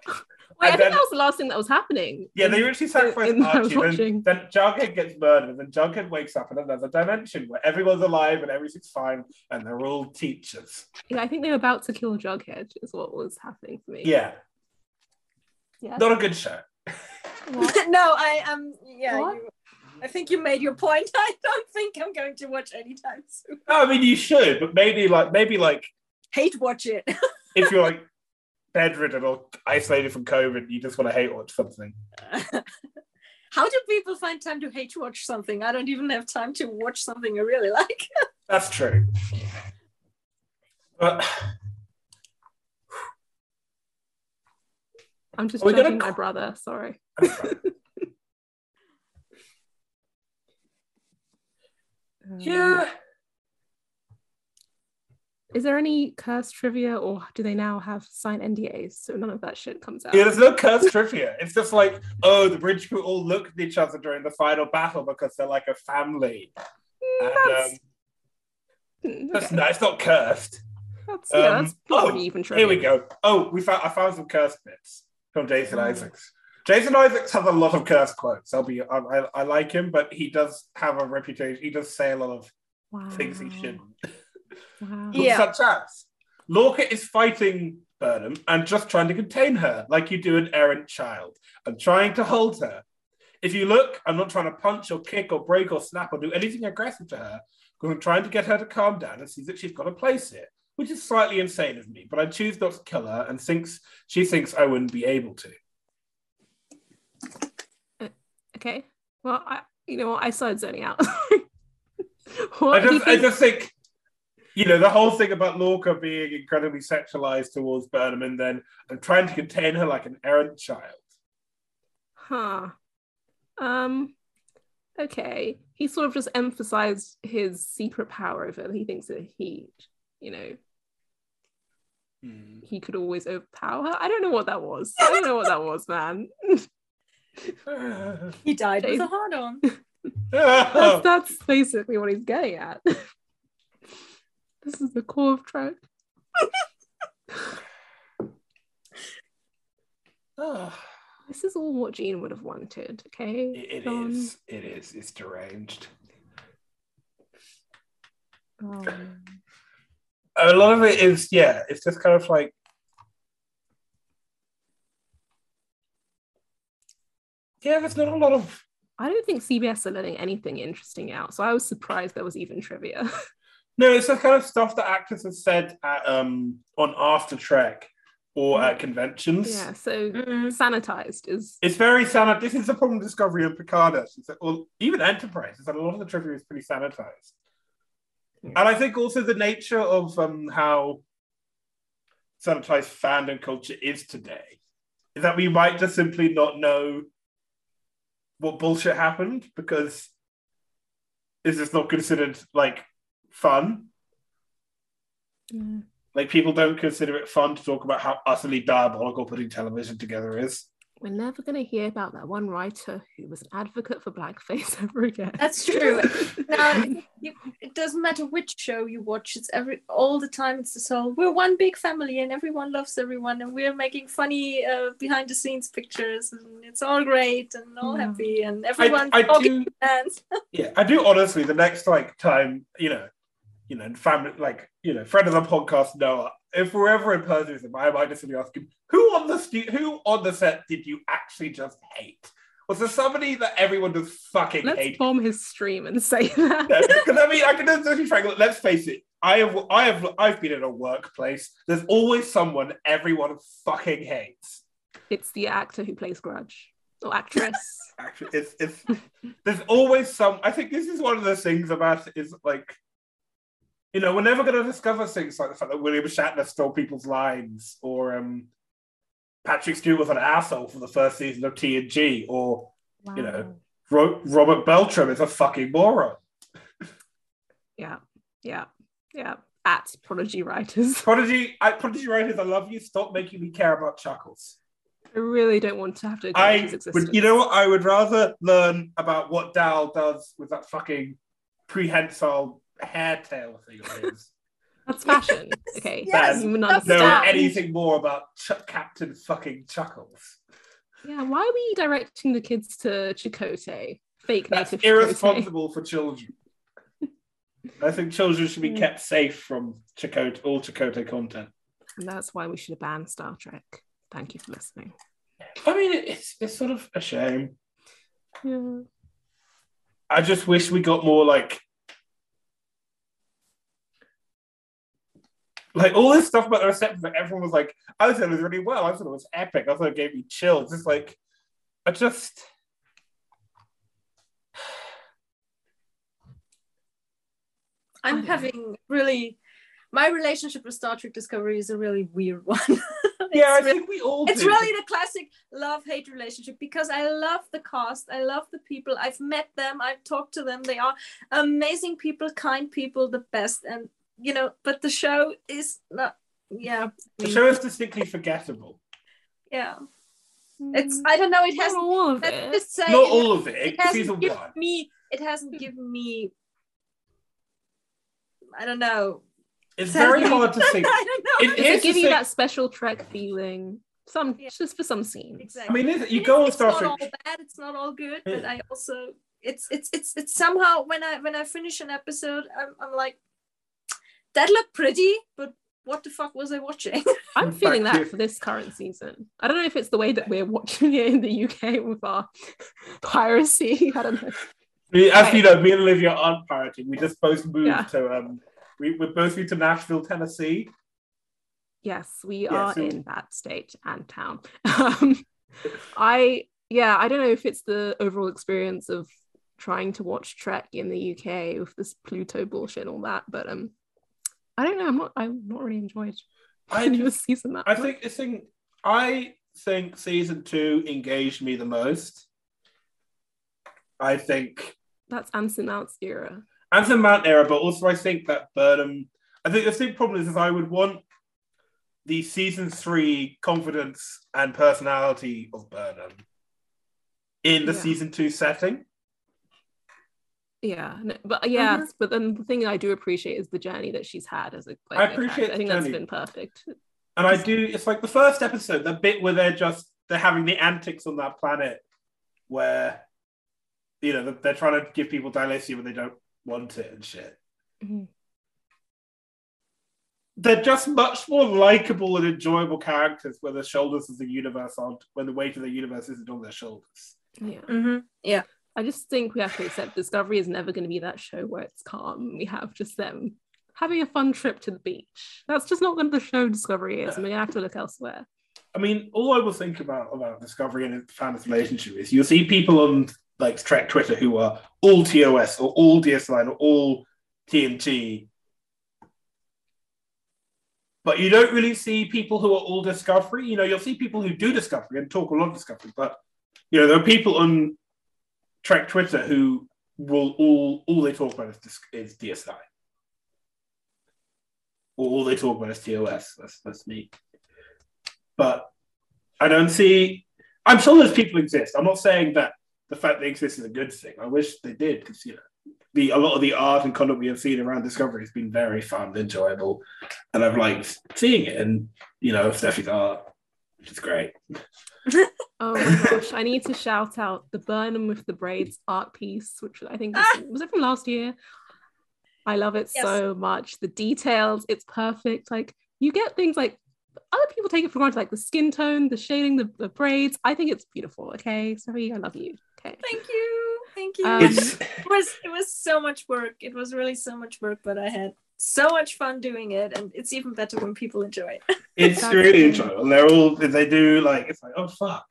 Wait, I And think then- that was the last thing that was happening. Yeah, they literally sacrifice in- I was Archie. Then, watching. then Jughead gets murdered, and then Jughead wakes up in another dimension where everyone's alive and everything's fine, and they're all teachers. Yeah, I think they were about to kill Jughead. Is what was happening for me. Yeah, Yeah. not a good show. What? no, I am. yeah, you, I think you made your point. I don't think I'm going to watch anytime soon. No, I mean you should, but maybe like maybe like Hate watch it. if you're like bedridden or isolated from COVID, you just want to hate watch something. How do people find time to hate watch something? I don't even have time to watch something I really like. That's true. But I'm just Are we gonna judging my brother. Sorry. Yeah, uh, Is there any curse trivia, or do they now have signed NDAs so none of that shit comes out? yeah. There's no curse trivia. It's just like oh, the bridge crew all look at each other during the final battle because they're like a family. Mm, And, that's, um, mm, that's okay. no, it's not cursed. That's, yeah, um, that's probably oh, even trivia. Here we go. Oh, we found I found some cursed bits from Jason Oh. Isaacs. Jason Isaacs has a lot of cursed quotes. I'll be I, I, I like him, but he does have a reputation. He does say a lot of Wow. things he shouldn't. Wow. Yeah. Such as Lorca is fighting Burnham and just trying to contain her, like you do an errant child, and trying to hold her. If you look, I'm not trying to punch or kick or break or snap or do anything aggressive to her, because I'm trying to get her to calm down and see that she's got a place here, which is slightly insane of me. But I choose not to kill her and thinks she thinks I wouldn't be able to. Okay. Well, I, you know what? I started zoning out. what I do you just, I just think, you know, the whole thing about Lorca being incredibly sexualized towards Burnham, and then I'm trying to contain her like an errant child. Huh. Um. Okay. He sort of just emphasized his secret power over. her. He thinks that he, you know, he could always overpower her. I don't know what that was. I don't know what that was, man. He died with Jason- a hard on. that's, that's basically what he's getting at. this is the core of track. Ah, This is all what Gene would have wanted. Okay. it John. is. It is. It's deranged. Oh. A lot of it is, yeah, it's just kind of like. Yeah, there's not a lot of. I don't think CBS are letting anything interesting out, so I was surprised there was even trivia. No, it's the kind of stuff that actors have said at, um, on After Trek or at conventions. Yeah, so Mhm. sanitized is It's very sanitized. This is the problem with Discovery and Picard. actually. So- Well, even Enterprise is that a lot of the trivia is pretty sanitized. Yeah. And I think also the nature of um, how sanitized fandom culture is today is that we might just simply not know what bullshit happened because it's just not considered like fun. Yeah. Like people don't consider it fun to talk about how utterly diabolical putting television together is. we're never going to hear about that one writer who was an advocate for blackface ever again. That's true. now you, it doesn't matter which show you watch it's every all the time it's this whole we're one big family and everyone loves everyone and we're making funny uh, behind the scenes pictures and it's all great and all Yeah. happy and everyone's I talking do- hands Yeah, I do honestly. The next like time, you know, you know, and family, like you know, friend of the podcast, Noah. If we're ever in person, I might just be asking, who on the stu- who on the set did you actually just hate? Was there somebody that everyone just fucking Let's hated? bomb his stream and say that. Because I mean, I can just be frank. Let's face it. I have, I have, I've been in a workplace. There's always someone everyone fucking hates. It's the actor who plays Grudge or actress. Actually, it's it's there's always some. I think this is one of the things about it is like, you know, we're never going to discover things like the fact that William Shatner stole people's lines, or um, Patrick Stewart was an asshole for the first season of TNG, or You know. Ro- Robert Beltran is a fucking moron. Yeah, yeah, yeah. At Prodigy Writers. Prodigy, I, Prodigy writers, I love you. Stop making me care about chuckles. I really don't want to have to I would, you know what? I would rather learn about what Dal does with that fucking prehensile hair tail thing of his. That's fashion. Okay. Yes, you would that's know understand. anything more about Ch- Captain fucking Chuckles. Yeah, why are we directing the kids to Chakotay? Fake That's native Chakotay. irresponsible for children. I think children should be kept safe from Chakotay, all Chakotay content. And that's why we should have banned Star Trek. Thank you for listening. I mean, it's it's sort of a shame. Yeah. I just wish we got more like like all this stuff about the reception that everyone was like, I thought it was really well. I thought it was epic. I thought it gave me chills. It's like I just i'm having really my relationship with star trek discovery is a really weird one yeah, I really- think we all it's do. really the classic love hate relationship because I love the cast. I love the people. I've met them. I've talked to them. They are amazing people, kind people, the best. And, you know, but the show is not, yeah. I the show is distinctly forgettable. yeah. It's, I don't know, it Mm. Not hasn't, all of let's it. just say, Not it, all of it. it Season hasn't given one. me, it hasn't given me, I don't know. It's Sounds very like- hard to think. I don't know. It- Does Here's it give you thing- that special Trek feeling? Some Yeah. just for some scenes. I mean, is- you go on it's Star not Trek. all bad it's not all good but i also it's it's it's it's somehow when i when i finish an episode i'm, I'm like that looked pretty but what the fuck was i watching I'm feeling that for this current season. I don't know if it's the way that we're watching it in the UK with our piracy. I don't know. We- As Right. you know, me and Olivia aren't pirating. We just both moved Yeah. to um, we we both moved to Nashville, Tennessee. Yes, we Yeah, are so- in that state and town. Um, I yeah, I don't know if it's the overall experience of trying to watch Trek in the UK with this Pluto bullshit and all that, but um, I don't know. I'm not. I'm not really enjoyed I the season that. I much. think this thing. I think season two engaged me the most. I think that's Anson Mount's era. Anson Mount era, but also I think that Burnham. I think the big problem is, is I would want the season three confidence and personality of Burnham in the Yeah. season two setting. Yeah, no, but yeah, Mhm. but then the thing I do appreciate is the journey that she's had as a. Like, I a character. appreciate I think the that's journey. been perfect. And I do. It's like the first episode, the bit where they're just they're having the antics on that planet, where you know they're, they're trying to give people dilithium and they don't want it and shit. Mhm. They're just much more likable and enjoyable characters where the shoulders of the universe aren't when the weight of the universe isn't on their shoulders. Yeah. mm-hmm. yeah I just think we have to accept Discovery is never going to be that show where it's calm. We have just them having a fun trip to the beach. That's just not what the show Discovery is, we're gonna have to look elsewhere. I mean, all I will think about about Discovery and its fans' relationship is you'll see people on like Trek Twitter who are all TOS or all DS9 or all TNG. But you don't really see people who are all Discovery. You know, you'll see people who do Discovery and talk a lot of Discovery, but you know, there are people on Trek Twitter who will all all they talk about is, is DS9. All they talk about is TOS. That's that's me. But I don't see. I'm sure those people exist. I'm not saying that the fact they exist is a good thing. I wish they did because you know the a lot of the art and content we have seen around Discovery has been very fun, and enjoyable, and I've liked seeing it. And you know, Steffi's art, which is great. Oh my gosh, I need to shout out the Burnham with the braids art piece, which I think was, was it from last year? I love it Yes. so much. The details, it's perfect. Like you get things like other people take it for granted, like the skin tone, the shading, the, the braids. I think it's beautiful. Okay, sorry, I love you. Okay. Thank you. Thank you. Um, it was it was so much work. It was really so much work, but I had so much fun doing it, and it's even better when people enjoy it. it's really cool. enjoyable. They're all they do like it's like oh fuck,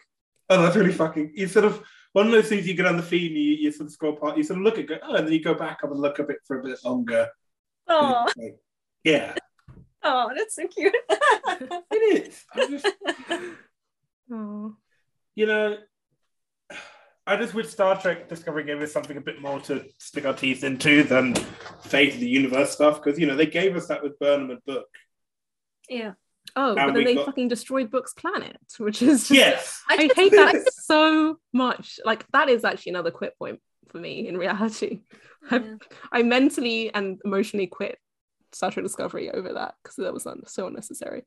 oh that's really fucking. You sort of one of those things you get on the feed, and you, you sort of scroll past, you sort of look at go oh, and then you go back up and look at it for a bit longer. Oh, like, yeah, oh, that's so cute. it is. I just Oh, you know, I just wish Star Trek Discovery gave us something a bit more to stick our teeth into than Fate of the Universe stuff because you know they gave us that with Burnham and Book. yeah, oh, And but then they got- fucking destroyed Book's planet, which is just, Yes, I just- hate that so much. Like that is actually another quit point for me in reality. I, Yeah. I mentally and emotionally quit Star Trek Discovery over that because that was un- so unnecessary.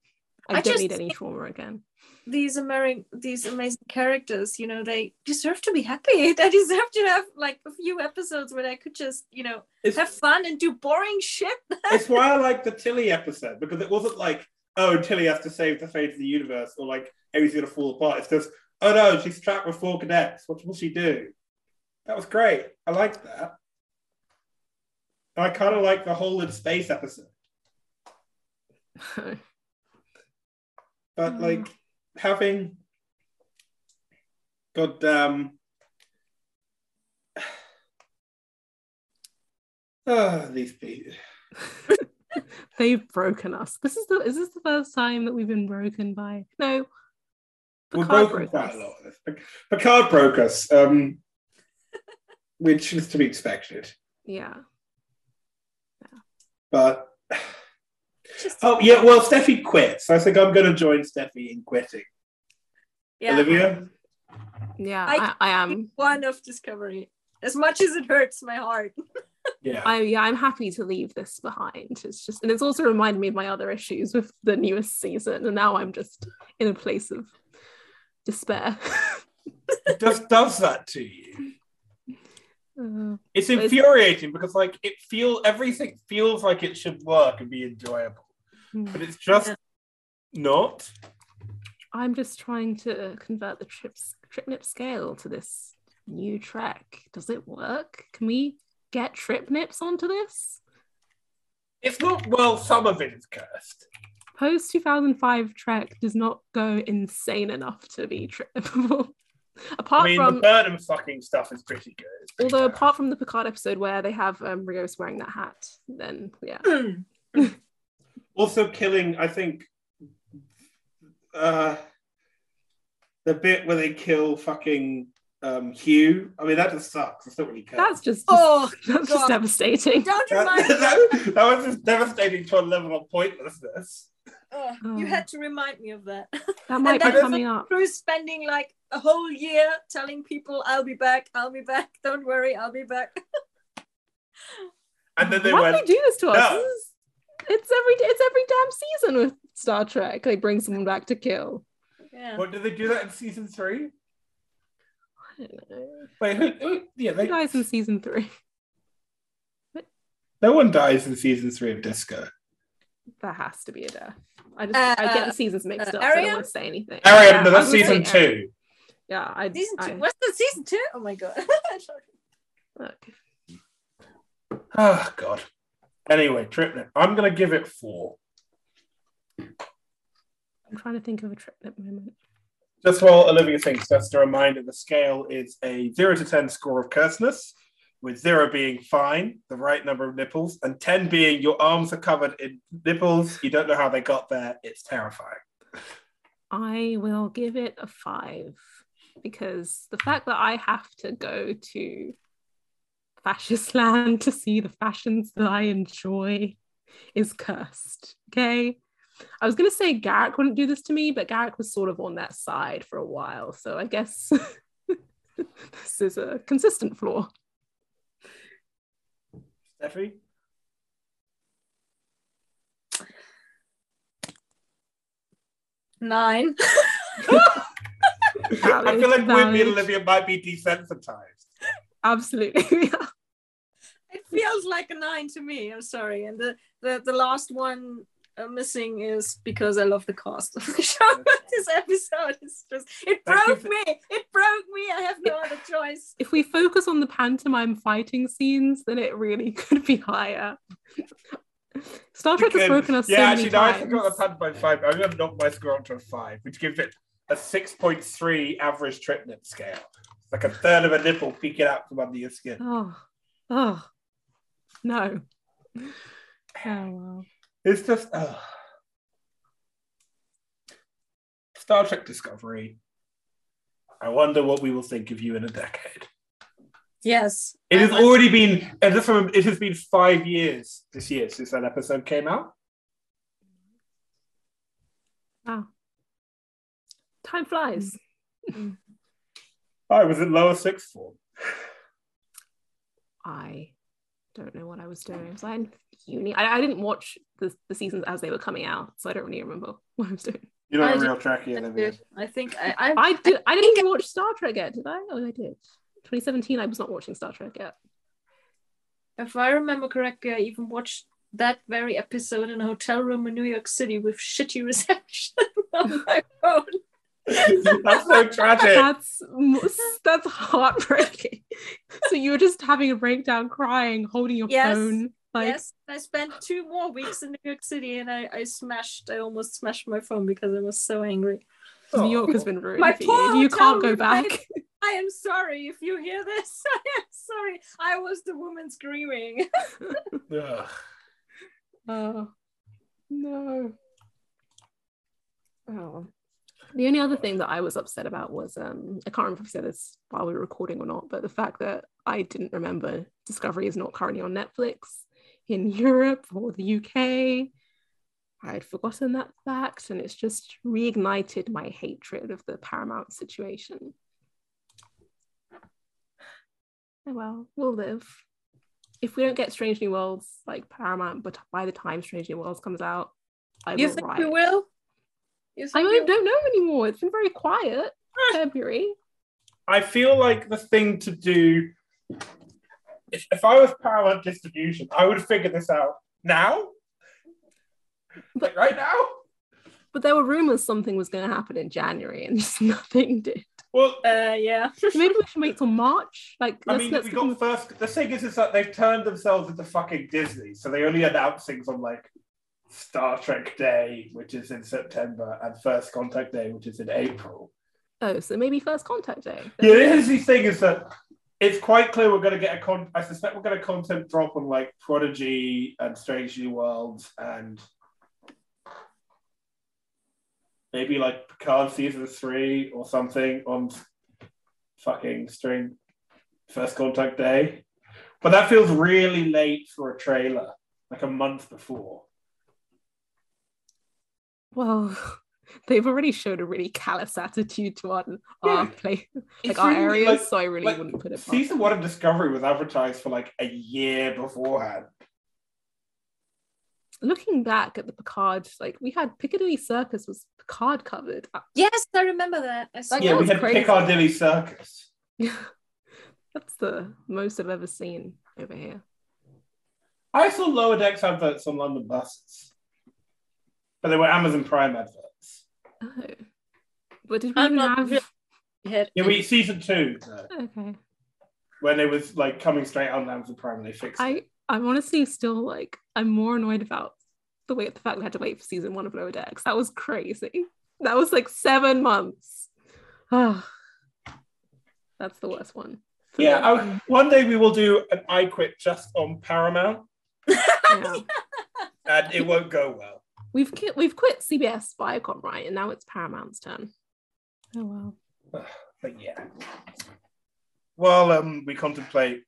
I, I don't just need any trauma again. these American, these amazing characters, you know, they deserve to be happy. They deserve to have like a few episodes where they could just, you know, it's, have fun and do boring shit. it's why I like the Tilly episode because it wasn't like oh Tilly has to save the fate of the universe or like everything's gonna fall apart. It's just oh no she's trapped with four cadets. What will she do? That was great. I liked that. And I kind of like the whole in space episode. but Mm. like having goddamn ah these people They've broken us. This is the is this the first time that we've been broken by no we're broken broke quite us. a lot of this Picard broke us um which is to be expected Yeah. yeah. but Just, oh yeah well Steffi quits. I think I'm gonna join Steffi in quitting yeah, Olivia Yeah, I- I, I am. one of Discovery. As much as it hurts my heart. yeah I yeah, I'm happy to leave this behind. It's just and it's also reminded me of my other issues with the newest season, and now I'm just in a place of despair. it just does that to you Uh, It's But it's- infuriating because like it feel everything feels like it should work and be enjoyable, hmm. but it's just Yeah. not. I'm just trying to convert the trips trip nip scale to this new track. Does it work? Can we get trip nips onto this? It's not well. Some of it is cursed. Post 2005 Trek does not go insane enough to be trippable. apart I mean, from the Burnham fucking stuff is pretty good. Pretty although bad. apart from the Picard episode where they have um, Rios wearing that hat, then yeah. also killing, I think, uh, the bit where they kill fucking um, Hugh. I mean, that just sucks. It's not really cursed. That's just, Oh, that's just devastating. Don't that, remind me. that, that was just devastating to a level of pointlessness. Ugh, Oh. You had to remind me of that. That might be coming up. Crew's spending like a whole year telling people, "I'll be back. I'll be back. Don't worry, I'll be back." And then they Why went, do they do this to us? No. It's every it's every damn season with Star Trek. They bring someone back to kill. Yeah. What did they do that in season three? I don't know. Wait, who, who, yeah, Who they, dies in season three? no one dies in season three of Disco. That has to be a death. I just Uh, I get uh, the seasons mixed uh, up. so I don't want to say anything. Airiam, Yeah, no, that's was season say Airiam. two. Yeah, I Season two. I- What's the season two? Oh my god. look, Oh God. Anyway, triplet. I'm gonna give it four. I'm trying to think of a triplet moment. Just while Olivia thinks, just a reminder: the scale is a zero to ten score of curseness, with zero being fine, the right number of nipples, and ten being your arms are covered in nipples. You don't know how they got there. It's terrifying. I will give it a five because the fact that I have to go to fascist land to see the fashions that I enjoy is cursed. Okay. I was going to say Garak wouldn't do this to me, but Garak was sort of on that side for a while. So I guess this is a consistent flaw. Steffi, Nine. I Valid, feel like Whitney valid. and Olivia might be desensitized. Absolutely. It feels like a nine to me. I'm sorry. And the the, the last one missing is because I love the cast of the show. this episode is just it broke me. It broke me. I have no other choice. if we focus on the pantomime fighting scenes, then it really could be higher. Star Trek has Because- broken us yeah, so actually, many no, I times. forgot the pantomime five. I'm going to knock my score onto a five, which gives it a 6.3 average triplet scale. It's like a third of a nipple peeking out from under your skin. Oh, oh, no. Oh wow. It's just. Uh... Star Trek Discovery. I wonder what we will think of you in a decade. Yes. It has I'm- already been, and just remember, it has been five years this year since that episode came out. Wow. Time flies. I was in lower sixth form. I don't know what I was doing. Was I in uni? I, I didn't watch the, the seasons as they were coming out, so I don't really remember what I was doing. You're not I a real Trekkie, I Olivia. I think I I, I did. I didn't even watch Star Trek yet, did I? Oh, I did. 2017. I was not watching Star Trek yet. if I remember correctly, I even watched that very episode in a hotel room in New York City with shitty reception on my phone. That's so tragic. That's that's heartbreaking. so you were just having a breakdown, crying, holding your Yes. phone. Like, yes, I spent two more weeks in New York City and I, I smashed, I almost smashed my phone because I was so angry. New York has oh. been ruined My for poor you. You can't go back. I am sorry if you hear this. I am sorry. I was the woman screaming. Ugh. Oh no. Oh. The only other thing that I was upset about was um I can't remember if I said this while we were recording or not, but the fact that I didn't remember Discovery is not currently on Netflix in Europe or the UK. I had forgotten that fact, and it's just reignited my hatred of the Paramount situation. Oh well, we'll live. If we don't get Strange New Worlds like Paramount, but by the time Strange New Worlds comes out, I you think riot. we will? You I think don't, know anymore. It's been very quiet. February. I feel like the thing to do, if, if I was Paramount Distribution, I would figure this out now. Like right now? But there were rumors something was going to happen in January, and just nothing did. Well, Uh, yeah. Maybe we should wait till March. Like, I let's, mean, let's we give them- got first. The thing is, is that they've turned themselves into fucking Disney, so they only announce things on like Star Trek Day, which is in September, and First Contact Day, which is in April. oh, so maybe first contact day. Yeah, the interesting thing is that it's quite clear we're going to get a con. I suspect we're going to content drop on like Prodigy and Strange New Worlds and maybe like Picard season three or something on fucking string first contact day. But that feels really late for a trailer, like a month before. Well, they've already showed a really callous attitude to our, our Yeah. play, like It's our really, areas. like- so I really like, wouldn't put it. Season one of Discovery was advertised for like a year beforehand. looking back at the Picard, like we had Piccadilly Circus was Picard covered. Yes, I remember that. I Like, yeah, we had crazy. Piccadilly Circus. That's the most I've ever seen over here. I saw lower decks adverts on London buses, but they were Amazon Prime adverts. Oh, What did we I'm even not have? really- Yeah, we season two though, Okay, when it was like coming straight on Amazon Prime and they fixed I it. I'm honestly still like I'm more annoyed about the way the fact we had to wait for season one of Lower Decks. That was crazy. That was like seven months. Ah, that's the worst one. for Yeah. I, one day we will do an I Quit just on Paramount, Yeah. and it won't go well. We've ki- we've quit CBS Viacom, right? And now it's Paramount's turn. Oh wow. But yeah. While um, we contemplate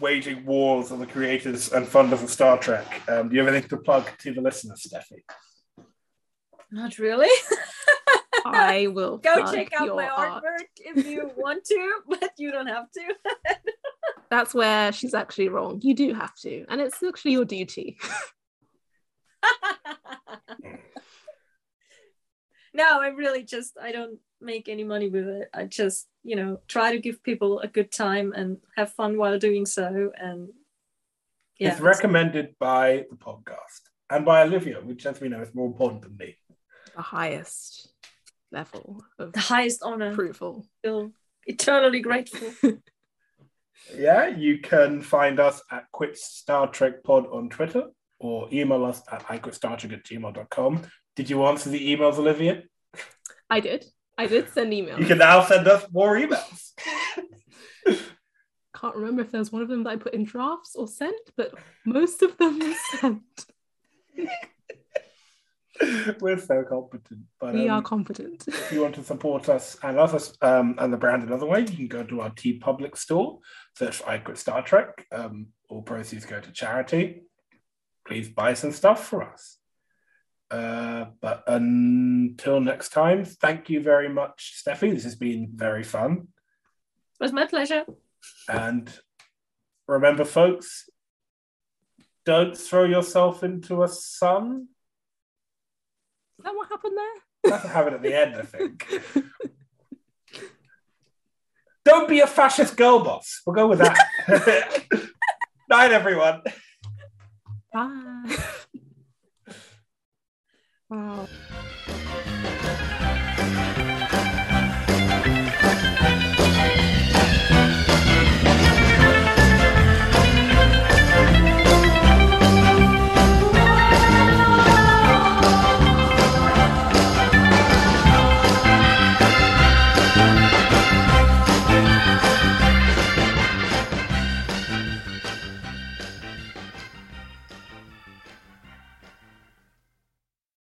waging wars on the creators and funders of Star Trek, um, do you have anything to plug to the listeners, Steffi? Not really. I will Go check out your my art. artwork if you want to, but you don't have to. That's where she's actually wrong. You do have to, and it's actually your duty. No, I really just I don't make any money with it. I just, you know, try to give people a good time and have fun while doing so. And yeah, it's recommended by the podcast and by Olivia, which, as we know, is more important than me. the highest level of the highest honor. approval. Feel eternally grateful. Yeah, you can find us at Quit Star Trek Pod on Twitter or email us at iquitstartrek at gmail.com. Did you answer the emails, Olivia? I did. I did send emails. You can now send us more emails. Can't remember if there was one of them that I put in drafts or sent, but most of them were sent. We're so competent. But We um, are confident. if you want to support us and us um, and the brand another way, you can go to our TeePublic store, search for I Quit Star Trek. Um, all proceeds go to charity. Please buy some stuff for us. Uh, but until next time, thank you very much, Steffi. This has been very fun. It was my pleasure. And remember, folks, don't throw yourself into a sun. Is that what happened there? That's have it at the end, I think. Don't be a fascist girl boss. We'll go with that. Night, everyone. Bye. wow